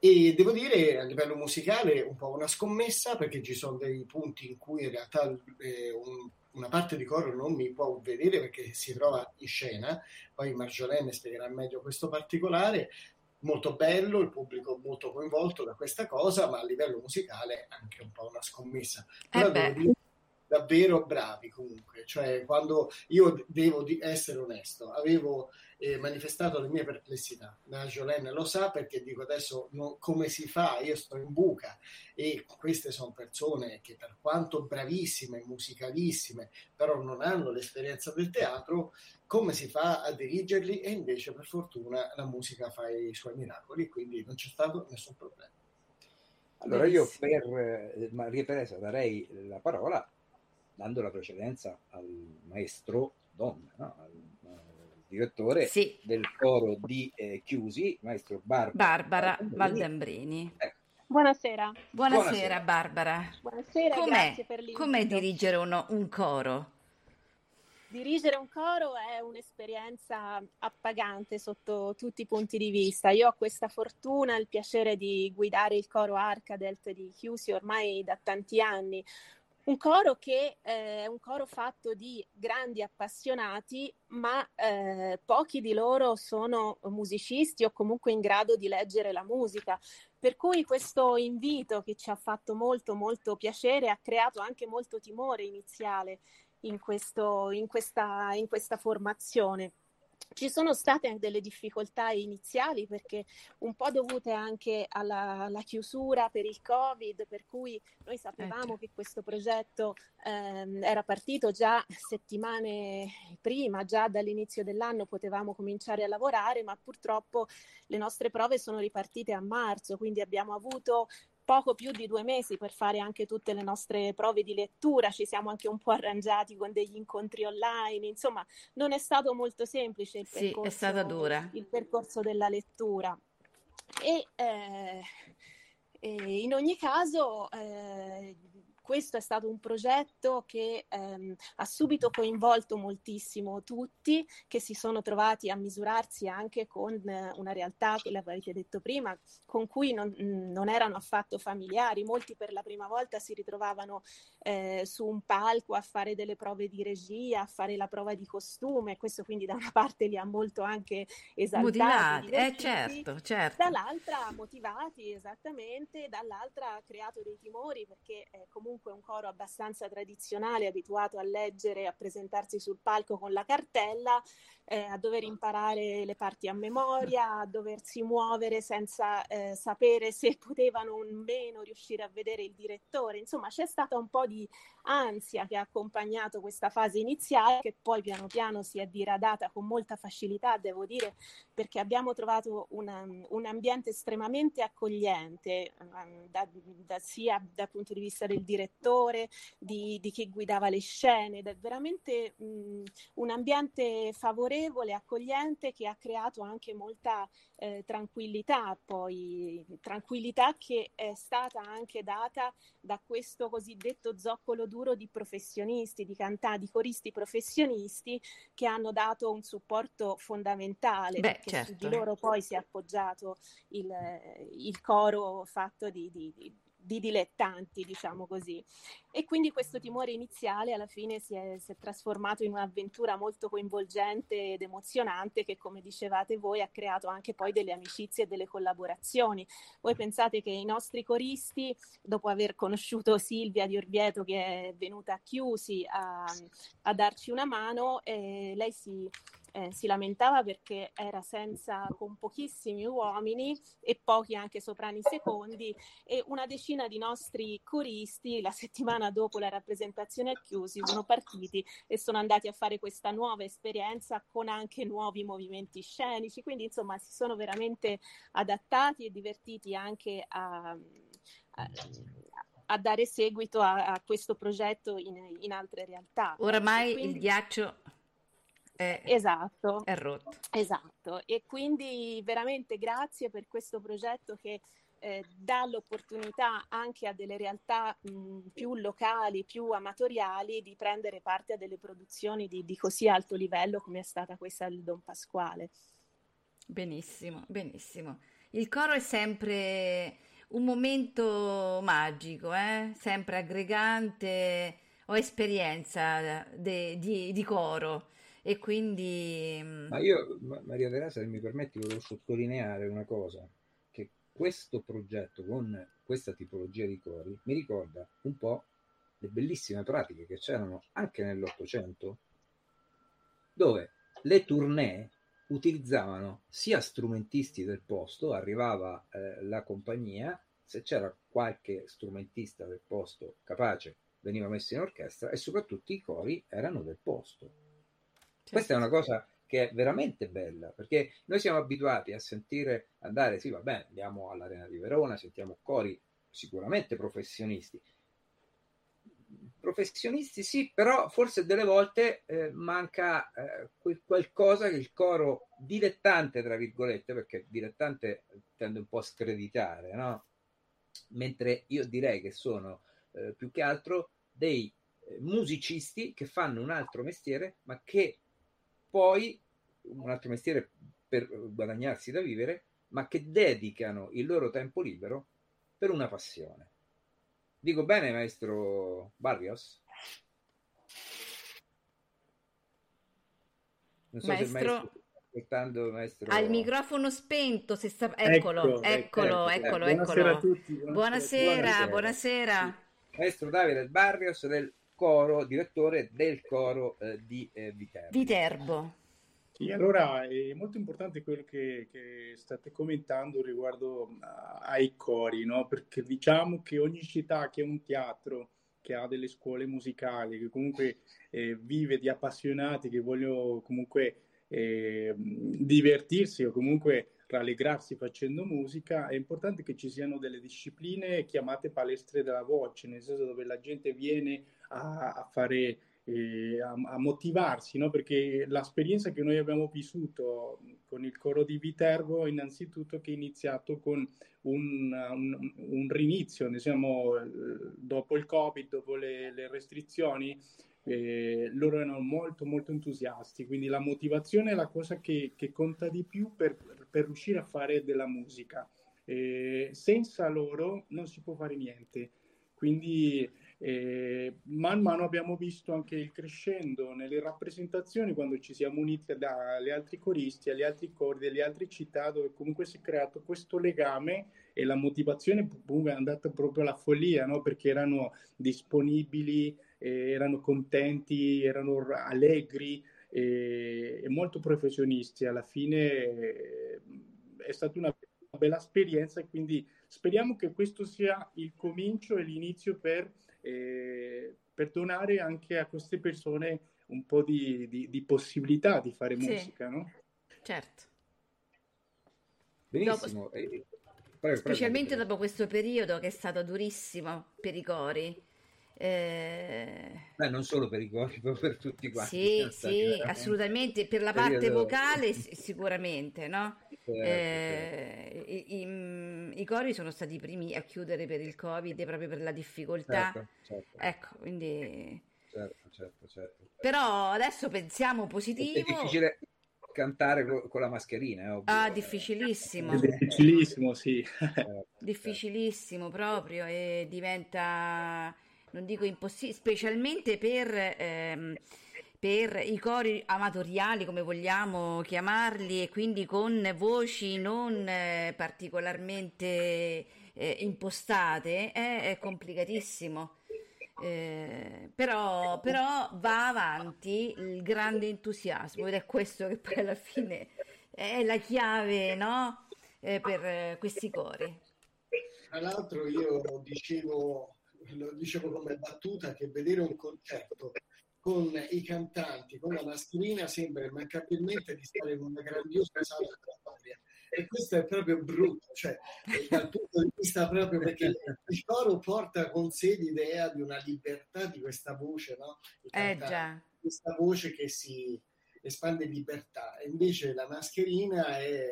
E devo dire a livello musicale un po' una scommessa perché ci sono dei punti in cui in realtà eh, un, una parte di coro non mi può vedere perché si trova in scena, poi Marjolaine spiegherà meglio questo particolare, molto bello, il pubblico molto coinvolto da questa cosa, ma a livello musicale anche un po' una scommessa. Però eh devo dire davvero bravi comunque, cioè quando io devo essere onesto, avevo eh, manifestato le mie perplessità. La Jolene lo sa perché dico adesso no, come si fa? Io sto in buca e queste sono persone che per quanto bravissime, musicalissime, però non hanno l'esperienza del teatro, come si fa a dirigerli? E invece per fortuna la musica fa i suoi miracoli, quindi non c'è stato nessun problema. Allora io per eh, Maria Teresa darei la parola dando la precedenza al maestro Donna, no? al direttore sì. del coro di eh, Chiusi, maestro Barbara, Barbara Valdembrini. Ecco. Buonasera. Buonasera. Buonasera. Barbara. Buonasera, com'è, grazie per l'invito. Com'è dirigere uno, un coro? Dirigere un coro è un'esperienza appagante sotto tutti i punti di vista. Io ho questa fortuna, il piacere di guidare il coro Arcadelt di Chiusi ormai da tanti anni, un coro che eh, è un coro fatto di grandi appassionati, ma eh, pochi di loro sono musicisti o comunque in grado di leggere la musica. Per cui questo invito che ci ha fatto molto molto piacere ha creato anche molto timore iniziale in, questo, in, questa, in questa formazione. Ci sono state delle difficoltà iniziali perché un po' dovute anche alla, alla chiusura per il Covid, per cui noi sapevamo eh, che questo progetto ehm, era partito già settimane prima, già dall'inizio dell'anno potevamo cominciare a lavorare, ma purtroppo le nostre prove sono ripartite a marzo, quindi abbiamo avuto poco più di due mesi per fare anche tutte le nostre prove di lettura, ci siamo anche un po' arrangiati con degli incontri online, insomma non è stato molto semplice il, sì, percorso, è stata dura. il percorso della lettura. E, eh, e in ogni caso eh, questo è stato un progetto che ehm, ha subito coinvolto moltissimo tutti, che si sono trovati a misurarsi anche con eh, una realtà, che l'avete detto prima, con cui non, non, erano affatto familiari. Molti per la prima volta si ritrovavano eh, su un palco a fare delle prove di regia, a fare la prova di costume. Questo quindi da una parte li ha molto anche esaltati. Eh, certo, certo. Dall'altra motivati, esattamente, dall'altra ha creato dei timori perché eh, comunque comunque un coro abbastanza tradizionale, abituato a leggere a presentarsi sul palco con la cartella, eh, a dover imparare le parti a memoria, a doversi muovere senza eh, sapere se potevano o meno riuscire a vedere il direttore. Insomma, c'è stata un po' di ansia che ha accompagnato questa fase iniziale, che poi piano piano si è diradata con molta facilità, devo dire, perché abbiamo trovato una, un ambiente estremamente accogliente, um, da, da, sia dal punto di vista del direttore, di, di chi guidava le scene, ed è veramente um, un ambiente favorevole, accogliente, che ha creato anche molta eh, tranquillità, poi tranquillità che è stata anche data da questo cosiddetto zoccolo duro di professionisti, di cantanti, di coristi professionisti che hanno dato un supporto fondamentale, Beh, perché certo. su di loro poi si è appoggiato il, il coro fatto di, di, di di dilettanti, diciamo così. E quindi questo timore iniziale alla fine si è, si è, trasformato in un'avventura molto coinvolgente ed emozionante che, come dicevate voi, ha creato anche poi delle amicizie e delle collaborazioni. Voi pensate che i nostri coristi, dopo aver conosciuto Silvia di Orvieto che è venuta a Chiusi a, a darci una mano, eh, lei si eh, si lamentava perché era senza, con pochissimi uomini e pochi anche soprani secondi e una decina di nostri coristi la settimana dopo la rappresentazione a chiusi sono partiti e sono andati a fare questa nuova esperienza con anche nuovi movimenti scenici, quindi insomma si sono veramente adattati e divertiti anche a, a a dare seguito a, a questo progetto in, in, altre realtà. Oramai quindi... il ghiaccio è, esatto, è rotto. Esatto, e quindi veramente grazie per questo progetto che eh, dà l'opportunità anche a delle realtà mh, più locali, più amatoriali di prendere parte a delle produzioni di, di così alto livello come è stata questa del Don Pasquale. Benissimo, benissimo. Il coro è sempre un momento magico, eh? sempre aggregante. Ho esperienza de, di, di coro e quindi... Ma io, Maria Teresa, se mi permetti, volevo sottolineare una cosa, che questo progetto con questa tipologia di cori mi ricorda un po' le bellissime pratiche che c'erano anche nell'Ottocento, dove le tournée utilizzavano sia strumentisti del posto, arrivava eh, la compagnia, se c'era qualche strumentista del posto capace veniva messo in orchestra e soprattutto i cori erano del posto. Certo. Questa è una cosa che è veramente bella perché noi siamo abituati a sentire andare, sì, va bene, andiamo all'Arena di Verona, sentiamo cori sicuramente professionisti. Professionisti sì, però forse delle volte eh, manca eh, quel qualcosa che il coro dilettante, tra virgolette, perché dilettante tende un po' a screditare, no? Mentre io direi che sono eh, più che altro dei eh, musicisti che fanno un altro mestiere, ma che poi un altro mestiere per guadagnarsi da vivere, ma che dedicano il loro tempo libero per una passione. Dico bene, maestro Barrios? Non so maestro... se maestro ascoltando maestro ha il microfono spento se sta... eccolo ecco, eccolo eccolo, eccolo, buonasera a tutti buonasera buonasera, buonasera. buonasera. maestro Davide Barrios del coro, direttore del coro eh, di eh, Viterbo. Viterbo. Sì, allora è molto importante quello che, che state commentando riguardo a, ai cori, no? perché diciamo che ogni città che ha un teatro, che ha delle scuole musicali, che comunque eh, vive di appassionati che vogliono comunque eh, divertirsi o comunque rallegrarsi facendo musica, è importante che ci siano delle discipline chiamate palestre della voce, nel senso dove la gente viene a, a fare, eh, a, a, motivarsi, no? perché l'esperienza che noi abbiamo vissuto con il coro di Viterbo, innanzitutto che è iniziato con un, un, un rinizio, diciamo, dopo il Covid, dopo le, le restrizioni, eh, loro erano molto molto entusiasti, quindi la motivazione è la cosa che, che conta di più per, per, riuscire a fare della musica. Eh, senza loro non si può fare niente. Quindi E man mano abbiamo visto anche il crescendo nelle rappresentazioni quando ci siamo uniti agli altri coristi, agli altri cori delle altre città dove comunque si è creato questo legame e la motivazione è andata proprio alla follia, no? perché erano disponibili, eh, erano contenti, erano allegri e, e molto professionisti. Alla fine eh, è stata una bella esperienza e quindi speriamo che questo sia il comincio e l'inizio per, eh, per donare anche a queste persone un po' di, di, di possibilità di fare sì. musica, no? Certo. Benissimo. Dopo... Prego, specialmente prego. dopo questo periodo che è stato durissimo per i cori. Eh... Beh, non solo per i cori, ma per tutti quanti. Sì, sì, assolutamente. Per la parte periodo... vocale sicuramente, no? Certo, eh, certo. I, i, I, cori sono stati i primi a chiudere per il Covid proprio per la difficoltà. Certo, certo. Ecco, quindi... Certo, certo, certo. Però adesso pensiamo positivo. È difficile, cantare con, la mascherina. È ovvio. Ah, difficilissimo. È difficilissimo, sì. Certo. difficilissimo proprio e diventa, non dico impossibile, specialmente per... Ehm, per i cori amatoriali, come vogliamo chiamarli, e quindi con voci non eh, particolarmente eh, impostate, eh, è complicatissimo. Eh, però, però, va avanti il grande entusiasmo ed è questo che poi alla fine è la chiave no? eh, per eh, questi cori. Tra l'altro io dicevo, lo dicevo come battuta che vedere un concerto con i cantanti, con la mascherina sembra immancabilmente di stare in una grandiosa sala storia e questo è proprio brutto, cioè dal punto di vista proprio perché il coro porta con sé l'idea di una libertà di questa voce, no? Eh già. Questa voce che si espande in libertà, e invece la mascherina è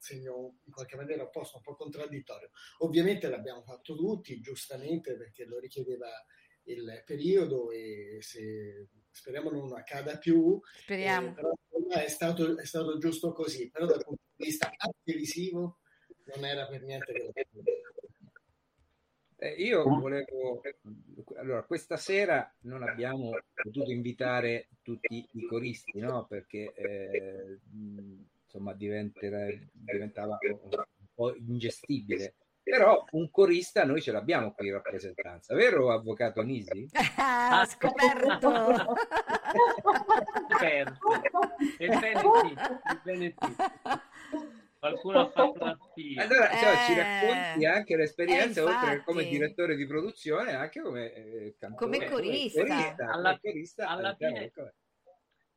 segno in qualche maniera opposto, un po' contraddittorio. Ovviamente l'abbiamo fatto tutti, giustamente, perché lo richiedeva il periodo e se speriamo non accada più. Speriamo. Eh, però è stato, è stato giusto così, però dal punto vista televisivo non era per niente che eh, io volevo allora questa sera non abbiamo potuto invitare tutti i coristi no perché eh, insomma diventava un po' ingestibile però un corista noi ce l'abbiamo qui in rappresentanza, vero avvocato Nisi? Ah, scoperto! scoperto! Ebbene sì, ebbene sì. Qualcuno ha fatto la spia. Allora, cioè, ci racconti anche l'esperienza, eh, oltre che come direttore di produzione, anche come eh, cantore. Come corista. corista alla, corista alla, fine,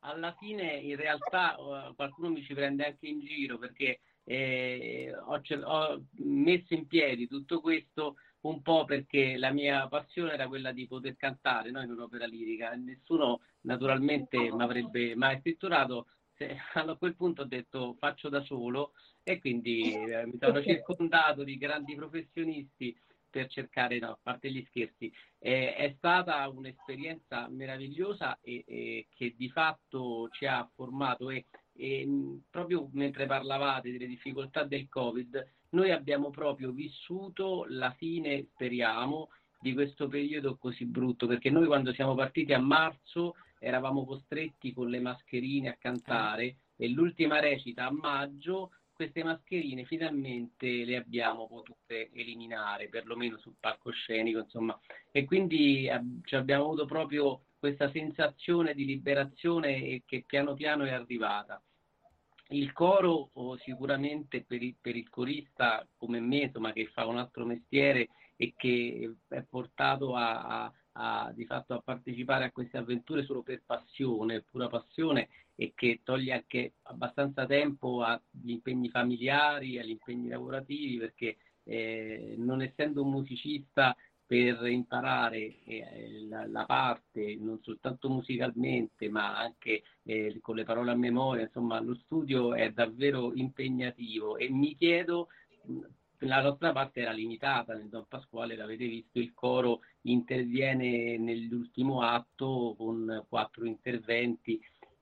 alla fine, in realtà, uh, qualcuno mi ci prende anche in giro perché eh, ho, ho, messo in piedi tutto questo un po' perché la mia passione era quella di poter cantare no? in un'opera lirica. Nessuno naturalmente mi avrebbe mai scritturato. Se, a quel punto ho detto faccio da solo e quindi eh, mi sono circondato di grandi professionisti per cercare, no, a parte gli scherzi, eh, è stata un'esperienza meravigliosa e, e, che di fatto ci ha formato e e proprio mentre parlavate delle difficoltà del Covid, noi abbiamo proprio vissuto la fine, speriamo, di questo periodo così brutto, perché noi quando siamo partiti a marzo eravamo costretti con le mascherine a cantare e l'ultima recita a maggio queste mascherine finalmente le abbiamo potute eliminare, perlomeno sul palcoscenico, insomma, e quindi eh, abbiamo avuto proprio questa sensazione di liberazione che piano piano è arrivata. Il coro oh, sicuramente per il, per il, corista come me, insomma, che fa un altro mestiere e che è portato a, a, a, di fatto a partecipare a queste avventure solo per passione, pura passione, e che toglie anche abbastanza tempo agli impegni familiari, agli impegni lavorativi, perché eh, non essendo un musicista per imparare eh, la, la, parte non soltanto musicalmente ma anche eh, con le parole a memoria, insomma lo studio è davvero impegnativo. E mi chiedo, la nostra parte era limitata, nel Don Pasquale l'avete visto, il coro interviene nell'ultimo atto con quattro interventi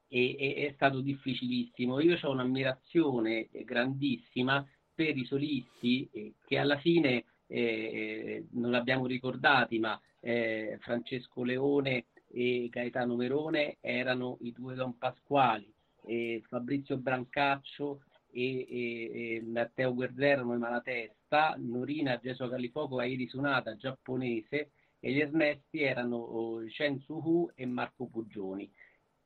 e, e è stato difficilissimo. Io ho un'ammirazione grandissima per i solisti eh, che alla fine eh, non l'abbiamo ricordati, ma eh, Francesco Leone e Gaetano Verone erano i due Don Pasquali, Fabrizio Brancaccio e, e, e Matteo Guerrero erano i Malatesta, Norina Gesù Califoco e Iris Unata giapponese e gli Ernesti erano Shen Suhu e Marco Puggioni.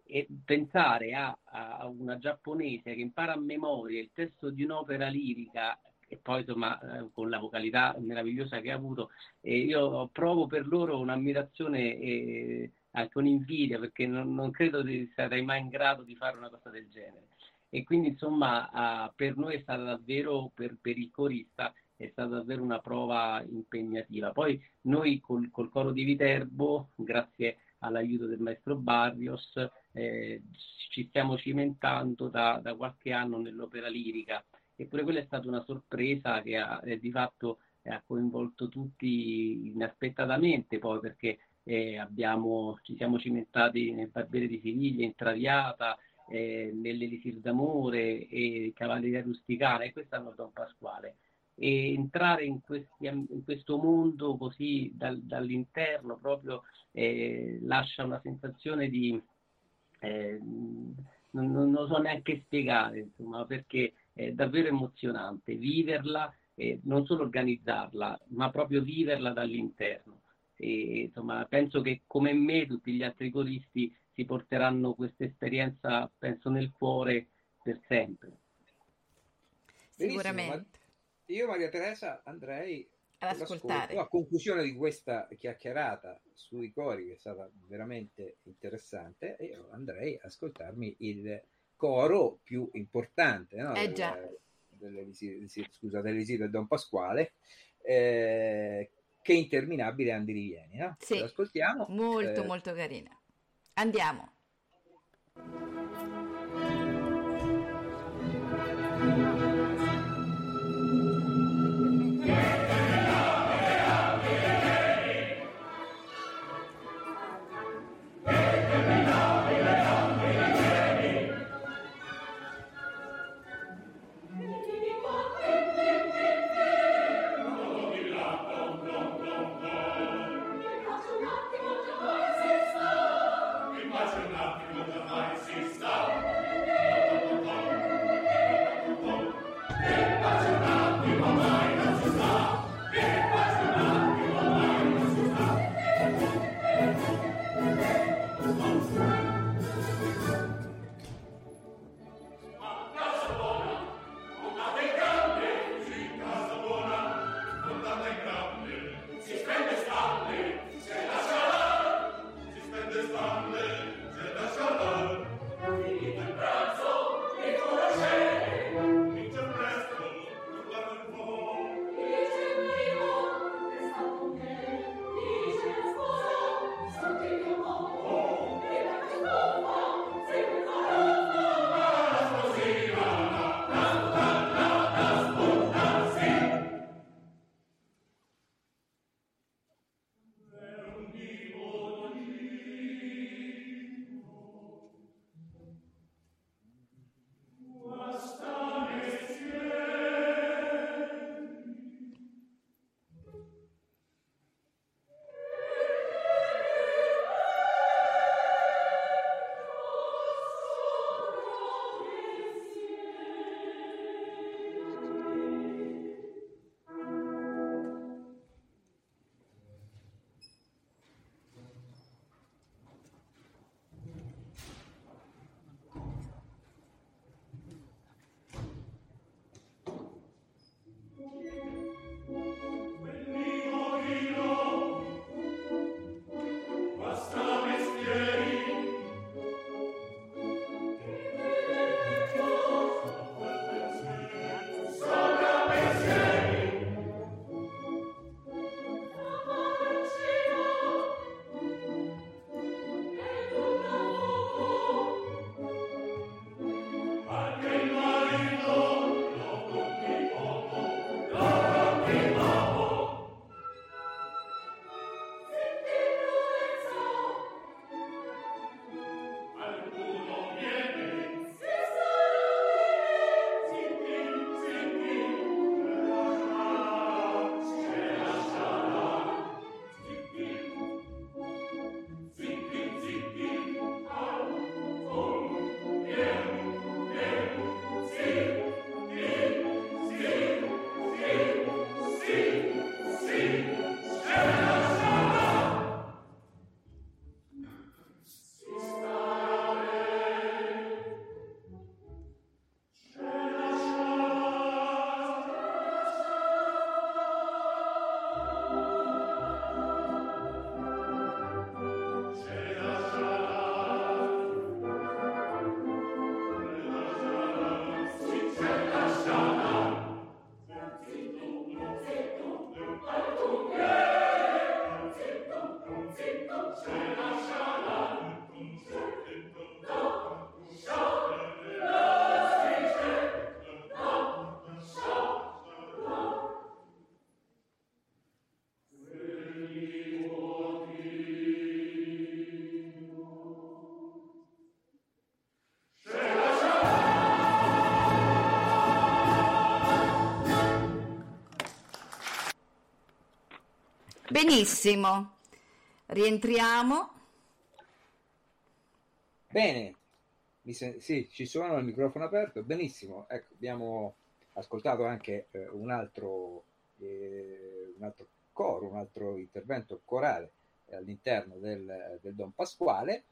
E pensare a, a, una giapponese che impara a memoria il testo di un'opera lirica e poi insomma eh, con la vocalità meravigliosa che ha avuto, eh, io provo per loro un'ammirazione e anche un'invidia perché non, non credo che sarei mai in grado di fare una cosa del genere. E quindi insomma per noi è stata davvero, per, per il corista, è stata davvero una prova impegnativa. Poi noi col, col coro di Viterbo, grazie all'aiuto del maestro Barrios, eh, ci stiamo cimentando da, da, qualche anno nell'opera lirica. Eppure quella è stata una sorpresa che ha, eh, di fatto eh, ha coinvolto tutti inaspettatamente, poi perché eh, abbiamo, ci siamo cimentati nel Barbiere di Siviglia, in Traviata, eh, nell'Elisir d'Amore e Cavalleria Rusticana e quest'anno Don Pasquale. E entrare in, questi, in questo mondo così dal, dall'interno proprio eh, lascia una sensazione di... Eh, non, non, lo so neanche spiegare, insomma, perché è davvero emozionante viverla, eh, non solo organizzarla, ma proprio viverla dall'interno. E, insomma, penso che come me tutti gli altri coristi si porteranno questa esperienza, penso, nel cuore per sempre. Sicuramente. Io, Maria Teresa, andrei ad ascoltare. A conclusione di questa chiacchierata sui cori, che è stata veramente interessante, io andrei a ascoltarmi il coro più importante no? eh già. Delle, delle, scusa, dell'esito del Don Pasquale, eh, che interminabile Andi Rivieni. No? Sì, ascoltiamo. Molto, eh, molto carina. Andiamo. Stop! Benissimo, rientriamo. Bene, sì, ci sono il microfono aperto, benissimo. Ecco, abbiamo ascoltato anche eh, un, altro, eh, un altro coro, un altro intervento corale all'interno del, del Don Pasquale.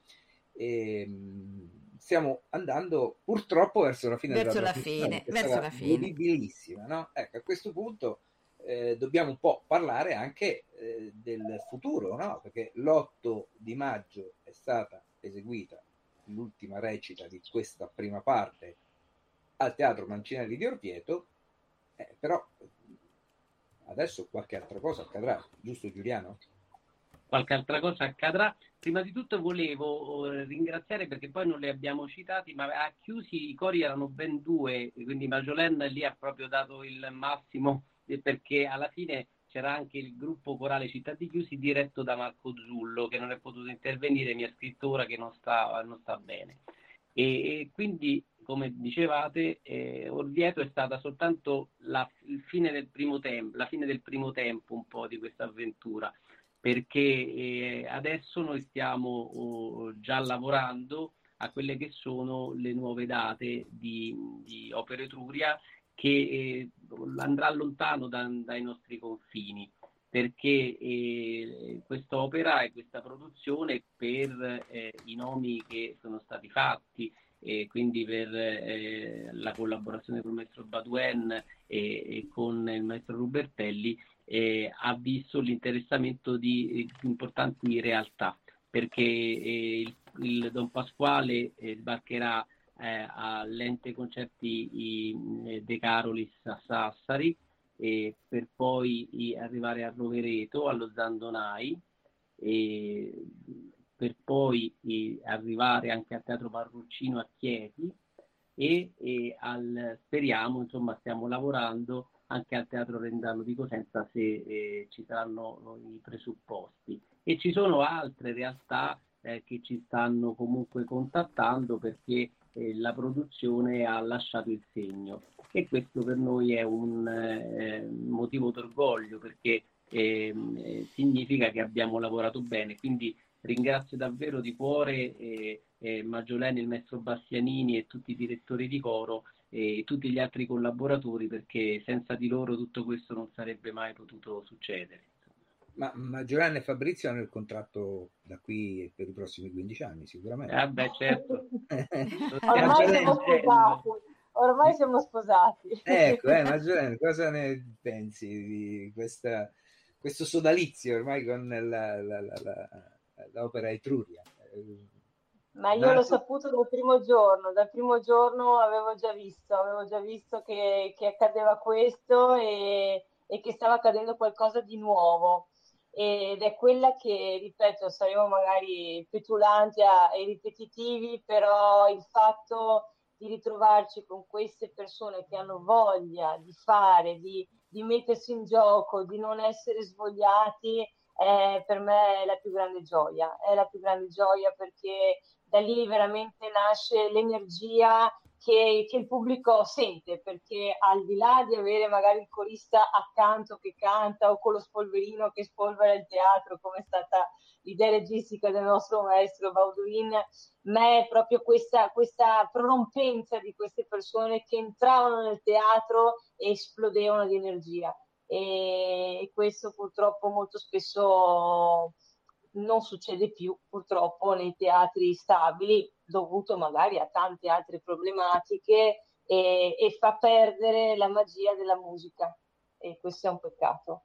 E, mh, stiamo andando purtroppo verso la fine verso la fine, verso la fine. No? Ecco, a questo punto eh, dobbiamo un po' parlare anche eh, del futuro, no? perché l'8 di maggio è stata eseguita l'ultima recita di questa prima parte al Teatro Mancinelli di Orvieto, eh, però adesso qualche altra cosa accadrà, giusto Giuliano? qualche altra cosa accadrà. Prima di tutto volevo eh, ringraziare perché poi non li abbiamo citati, ma a chiusi i cori erano ben due, quindi Majolène lì ha proprio dato il massimo eh, perché alla fine c'era anche il gruppo corale Città di Chiusi diretto da Marco Zullo che non è potuto intervenire, mi ha scritto ora che non sta, non sta bene. E, e, quindi, come dicevate, eh, Orvieto è stata soltanto la, fine del primo tempo, la fine del primo tempo un po' di questa avventura perché eh, adesso noi stiamo oh, già lavorando a quelle che sono le nuove date di, di Opera Etruria che eh, andrà lontano da, dai nostri confini perché eh, quest'opera e questa produzione per eh, i nomi che sono stati fatti e quindi per eh, la collaborazione con il maestro Baduen e, e con il maestro Rubertelli eh, ha visto l'interessamento di eh, importanti realtà perché eh, il, il, Don Pasquale eh, sbarcherà eh, all'ente concerti i, eh, De Carolis a Sassari per poi arrivare a Rovereto, allo Zandonai, per poi arrivare anche al Teatro Parruccino a Chieti e, e al, speriamo, insomma, stiamo lavorando anche al Teatro Rendano di Cosenza se eh, ci saranno i presupposti. E ci sono altre realtà eh, che ci stanno comunque contattando perché eh, la produzione ha lasciato il segno e questo per noi è un eh, motivo d'orgoglio perché eh, significa che abbiamo lavorato bene. Quindi ringrazio davvero di cuore eh, eh, Maggiolene, il maestro Bastianini e tutti i direttori di coro e tutti gli altri collaboratori perché senza di loro tutto questo non sarebbe mai potuto succedere. Ma, ma Giovanni e Fabrizio hanno il contratto da qui per i prossimi 15 anni sicuramente. Ah beh certo. Ormai siamo sposati. Ormai siamo sposati. Ecco, eh, ma Giovanni, cosa ne pensi di questa, questo sodalizio ormai con la, la, la, l'opera Etruria? Ma io l'ho saputo dal primo giorno, dal primo giorno avevo già visto, avevo già visto che, che accadeva questo e, e, che stava accadendo qualcosa di nuovo. Ed è quella che, ripeto, saremo magari petulanti e ripetitivi, però il fatto di ritrovarci con queste persone che hanno voglia di fare, di, di mettersi in gioco, di non essere svogliati, è per me la più grande gioia. È la più grande gioia perché da lì veramente nasce l'energia che, che, il pubblico sente, perché al di là di avere magari il corista accanto che canta o con lo spolverino che spolvera il teatro, come è stata l'idea registica del nostro maestro Bauduin, ma è proprio questa, questa prorompenza di queste persone che entravano nel teatro e esplodevano di energia. E questo purtroppo molto spesso non succede più purtroppo nei teatri stabili, dovuto magari a tante altre problematiche e, e fa perdere la magia della musica e questo è un peccato.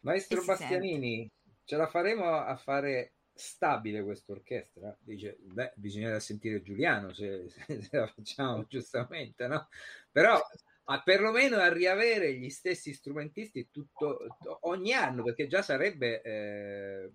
Maestro Bastianini, ce la faremo a fare stabile questa orchestra? Dice, beh, bisognerà sentire Giuliano se, se la facciamo giustamente, no? Però ma perlomeno a riavere gli stessi strumentisti tutto, ogni anno, perché già sarebbe eh,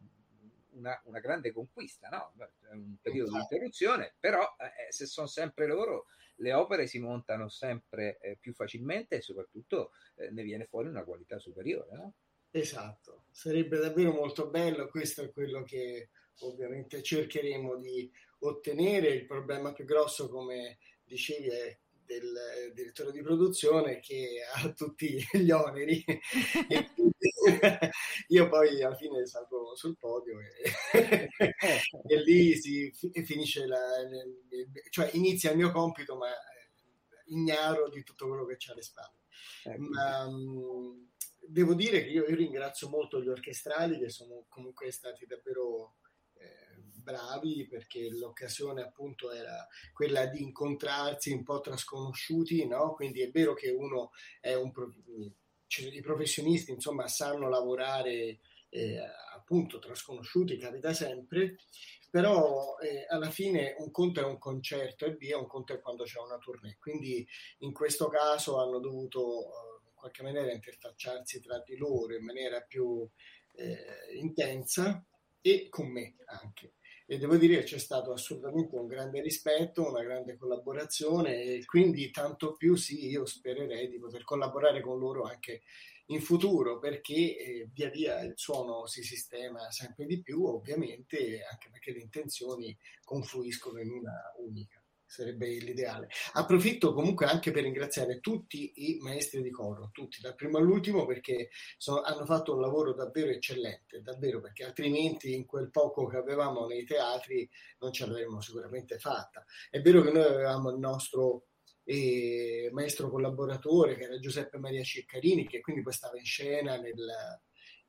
una, una, grande conquista, no? È un periodo di interruzione, però eh, se sono sempre loro, le opere si montano sempre eh, più facilmente e soprattutto eh, ne viene fuori una qualità superiore, no? Esatto, sarebbe davvero molto bello, questo è quello che ovviamente cercheremo di ottenere. Il problema più grosso, come dicevi, è del direttore di produzione che ha tutti gli oneri io poi alla fine salgo sul podio e, e lì si finisce la, cioè inizia il mio compito ma ignaro di tutto quello che c'è alle spalle. Ecco. Ma, um, devo dire che io, io, ringrazio molto gli orchestrali che sono comunque stati davvero eh, bravi perché l'occasione appunto era quella di incontrarsi un po' tra sconosciuti, no? quindi è vero che uno è un cioè, i professionisti insomma sanno lavorare eh, appunto tra sconosciuti, capita sempre, però eh, alla fine un conto è un concerto e via, un conto è quando c'è una tournée, quindi in questo caso hanno dovuto eh, in qualche maniera interfacciarsi tra di loro in maniera più eh, intensa e con me anche. E devo dire che c'è stato assolutamente un grande rispetto, una grande collaborazione e quindi tanto più sì, io spererei di poter collaborare con loro anche in futuro perché eh, via via il suono si sistema sempre di più, ovviamente anche perché le intenzioni confluiscono in una unica. Sarebbe l'ideale. Approfitto comunque anche per ringraziare tutti i maestri di coro, tutti, dal primo all'ultimo, perché sono, hanno fatto un lavoro davvero eccellente, davvero, perché altrimenti in quel poco che avevamo nei teatri non ce l'avremmo sicuramente fatta. È vero che noi avevamo il nostro e maestro collaboratore che era Giuseppe Maria Ciccarini che quindi poi stava in scena nel,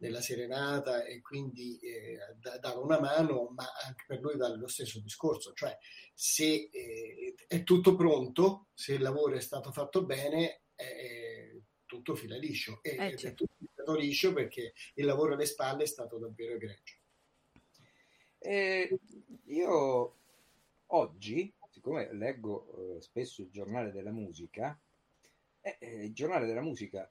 nella serenata e quindi eh, dava una mano, ma anche per lui vale lo stesso discorso, cioè se eh, è tutto pronto, se il lavoro è stato fatto bene, è tutto fila liscio e eh, è tutto filato liscio perché il lavoro alle spalle è stato davvero egregio. Eh, io oggi siccome leggo eh, spesso il giornale della musica, eh, eh, il giornale della musica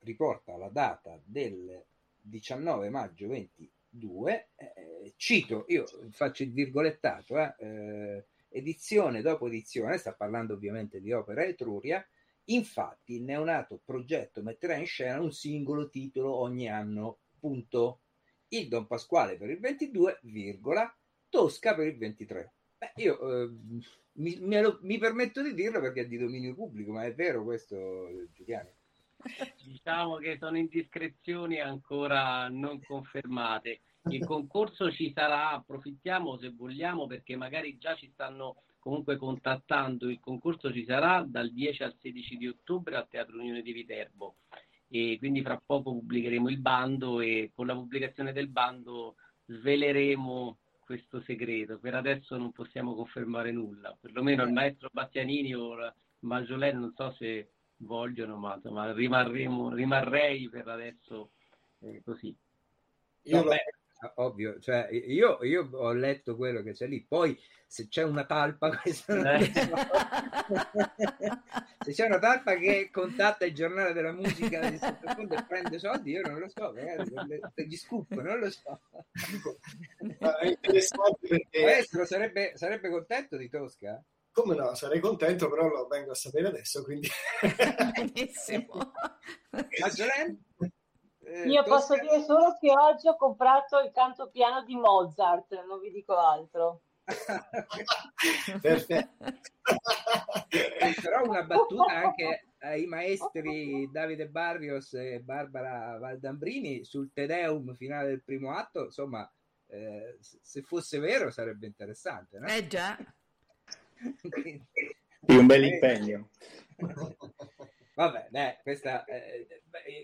riporta la data del 19 maggio 22, eh, cito, io faccio il virgolettato, eh, eh, edizione dopo edizione, sta parlando ovviamente di opera Etruria, infatti il neonato progetto metterà in scena un singolo titolo ogni anno, punto. Il Don Pasquale per il 22, virgola, Tosca per il 23. Beh, io eh, mi, lo, mi, permetto di dirlo perché è di dominio pubblico, ma è vero questo, Giuliano? Diciamo che sono indiscrezioni ancora non confermate. Il concorso ci sarà, approfittiamo se vogliamo perché magari già ci stanno comunque contattando. Il concorso ci sarà dal 10 al 16 di ottobre al Teatro Unione di Viterbo e quindi fra poco pubblicheremo il bando e con la pubblicazione del bando sveleremo questo segreto. Per adesso non possiamo confermare nulla, perlomeno il maestro Battianini o Maggiolene non so se vogliono, ma rimarremo, rimarrei per adesso eh, così. Io no, ovvio, cioè io, io, ho letto quello che c'è lì, poi se c'è una talpa, eh. se c'è una talpa che contatta il giornale della musica di sottofondo e prende soldi, io non lo so, magari gli scoop, non lo so. è interessante perché... Maestro, sarebbe, sarebbe contento di Tosca? Come no, sarei contento, però lo vengo a sapere adesso, quindi... Benissimo. Eh, Io posso dire solo che oggi ho comprato il canto piano di Mozart, non vi dico altro. Perfetto. Però una battuta anche ai maestri Davide Barrios e Barbara Valdambrini sul Te Deum finale del primo atto, insomma, eh, se fosse vero sarebbe interessante. No? Eh già. Quindi, un bel impegno. Vabbè, dai, questa, eh,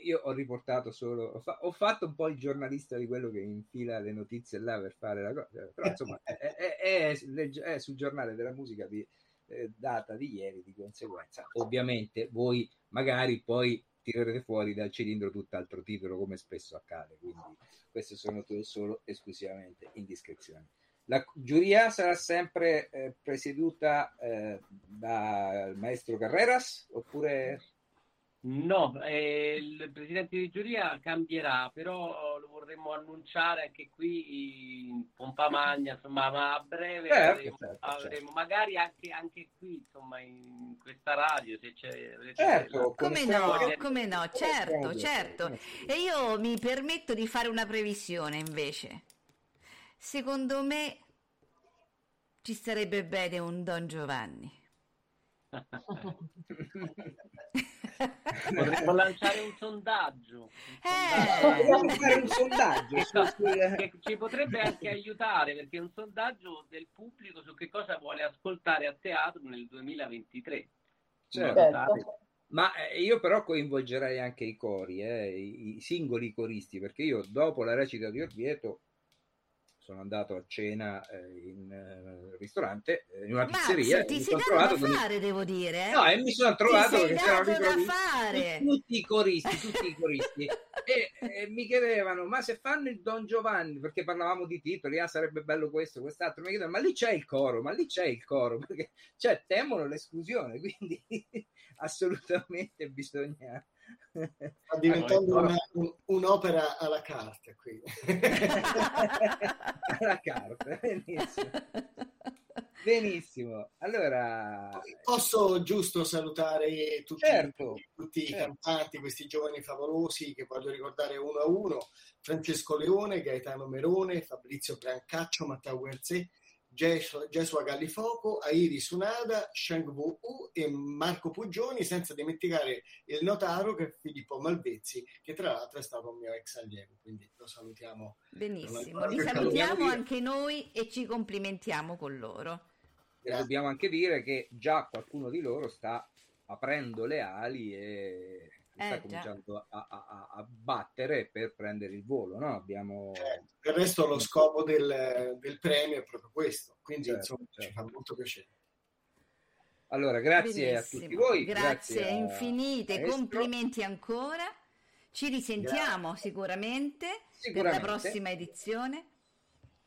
io ho riportato solo, ho, fa, ho, fatto un po' il giornalista di quello che infila le notizie là per fare la cosa, però insomma è, è, è, è sul giornale della musica di eh, data di ieri, di conseguenza. Ovviamente voi magari poi tirerete fuori dal cilindro tutt'altro titolo come spesso accade, quindi queste sono solo esclusivamente indiscrezioni. La giuria sarà sempre eh, presieduta eh, dal maestro Carreras oppure No, eh, il presidente di giuria cambierà, però lo vorremmo annunciare anche qui in pompa magna, insomma, ma a breve certo, avremo, certo, avremo certo. magari anche, anche, qui, insomma, in questa radio, se c'è... Certo, come no, come no, certo, certo. E io mi permetto di fare una previsione invece. Secondo me ci sarebbe bene un Don Giovanni. Potremmo lanciare un sondaggio. Eh. Un sondaggio Esatto, sul- che ci potrebbe anche aiutare perché è un sondaggio del pubblico su che cosa vuole ascoltare a teatro nel 2023. Certo. Certo. Ma eh, io però coinvolgerei anche i cori, eh, i singoli coristi, perché io dopo la recita di Orvieto sono andato a cena eh, in eh, ristorante, eh, in una pizzeria, Mazza, ti sei sono dato da con fare, devo dire. eh? No, e mi sono trovato Ti sei dato fare. tutti i coristi, tutti i coristi e, e mi chiedevano ma se fanno il Don Giovanni perché parlavamo di titoli ah sarebbe bello questo quest'altro mi chiedono ma lì c'è il coro ma lì c'è il coro perché cioè temono l'esclusione quindi assolutamente bisogna Sta diventando Allora, una- un- un'opera alla carta qui. alla carta benissimo benissimo allora Posso giusto salutare tutti, Certo, tutti i certo. cantanti, questi giovani favolosi che voglio ricordare uno a uno, Francesco Leone, Gaetano Merone, Fabrizio Brancaccio, Matteo Guerzè, Gesua Gallifoco, Airi Sunada, Sheng Wu U e Marco Puggioni, senza dimenticare il notaro che è Filippo Malvezzi, che tra l'altro è stato un mio ex allievo, quindi lo salutiamo. Benissimo, li salutiamo anche noi e ci complimentiamo con loro. E dobbiamo anche dire che già qualcuno di loro sta aprendo le ali e sta Eh, già. cominciando a, a- a- a battere per prendere il volo. No? Abbiamo... Eh, del resto lo scopo del, del premio è proprio questo, quindi Certo, insomma ci certo. fa molto piacere. Allora, grazie a Benissimo. tutti voi. Grazie, a- infinite, maestro. complimenti ancora. Ci risentiamo sicuramente, per la Sicuramente. prossima edizione.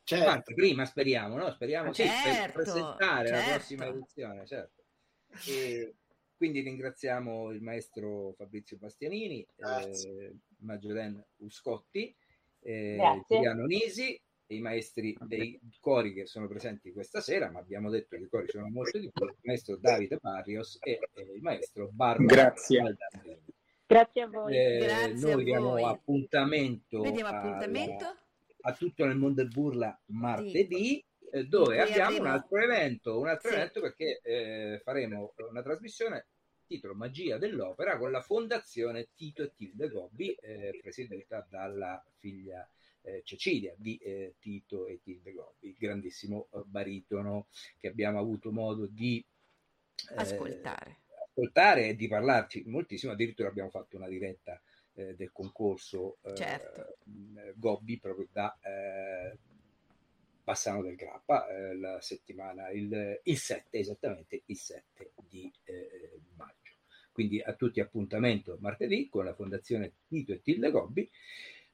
Certo. Anche prima speriamo, no? Speriamo sì, per Certo, presentare la certo. prossima edizione, certo. E quindi ringraziamo il maestro Fabrizio Bastianini, eh, Maggioden Uscotti, eh. Giuliano Nisi e i maestri dei cori che sono presenti questa sera, ma abbiamo detto che i cori sono molto di più, il maestro Davide Barrios e eh, il maestro Barbara Grazie. Grazie a voi. Eh, Grazie a noi diamo voi. appuntamento, Vediamo alla- appuntamento. a tutto nel mondo del burla martedì eh, dove In cui abbiamo un altro evento, un altro Sì. evento perché eh, faremo una trasmissione titolo Magia dell'opera con la fondazione Tito e Tilde Gobbi eh, presieduta dalla figlia eh, Cecilia di eh, Tito e Tilde Gobbi, grandissimo eh, baritono che abbiamo avuto modo di eh, Ascoltare. ascoltare e di parlarci moltissimo, addirittura abbiamo fatto una diretta eh, del concorso eh, Certo. Gobbi proprio da eh, Bassano del Grappa eh, la settimana, il, il 7, esattamente il 7 di eh, maggio. Quindi a tutti appuntamento martedì con la Fondazione Tito e Tilde Gobbi.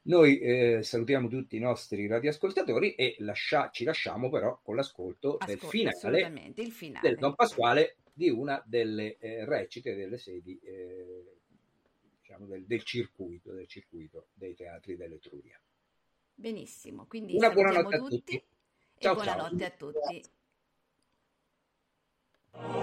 Noi eh, salutiamo tutti i nostri radioascoltatori e lascia- ci lasciamo però con l'ascolto del Ascolta, finale assolutamente, il finale. del Don Pasquale di una delle eh, recite delle sedi eh, diciamo del, del circuito del circuito dei teatri dell'Etruria. Benissimo, quindi Una salutiamo buonanotte a tutti, tutti. Ciao, ciao. buonanotte a tutti. Io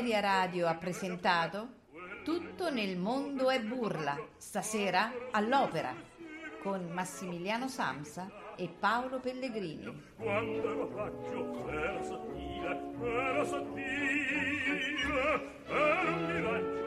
Ameria Radio ha presentato Tutto nel mondo è burla, stasera all'opera. con Massimiliano Samsa e Paolo Pellegrini. Quando ero raggio era sottile, era sottile, era un miraggio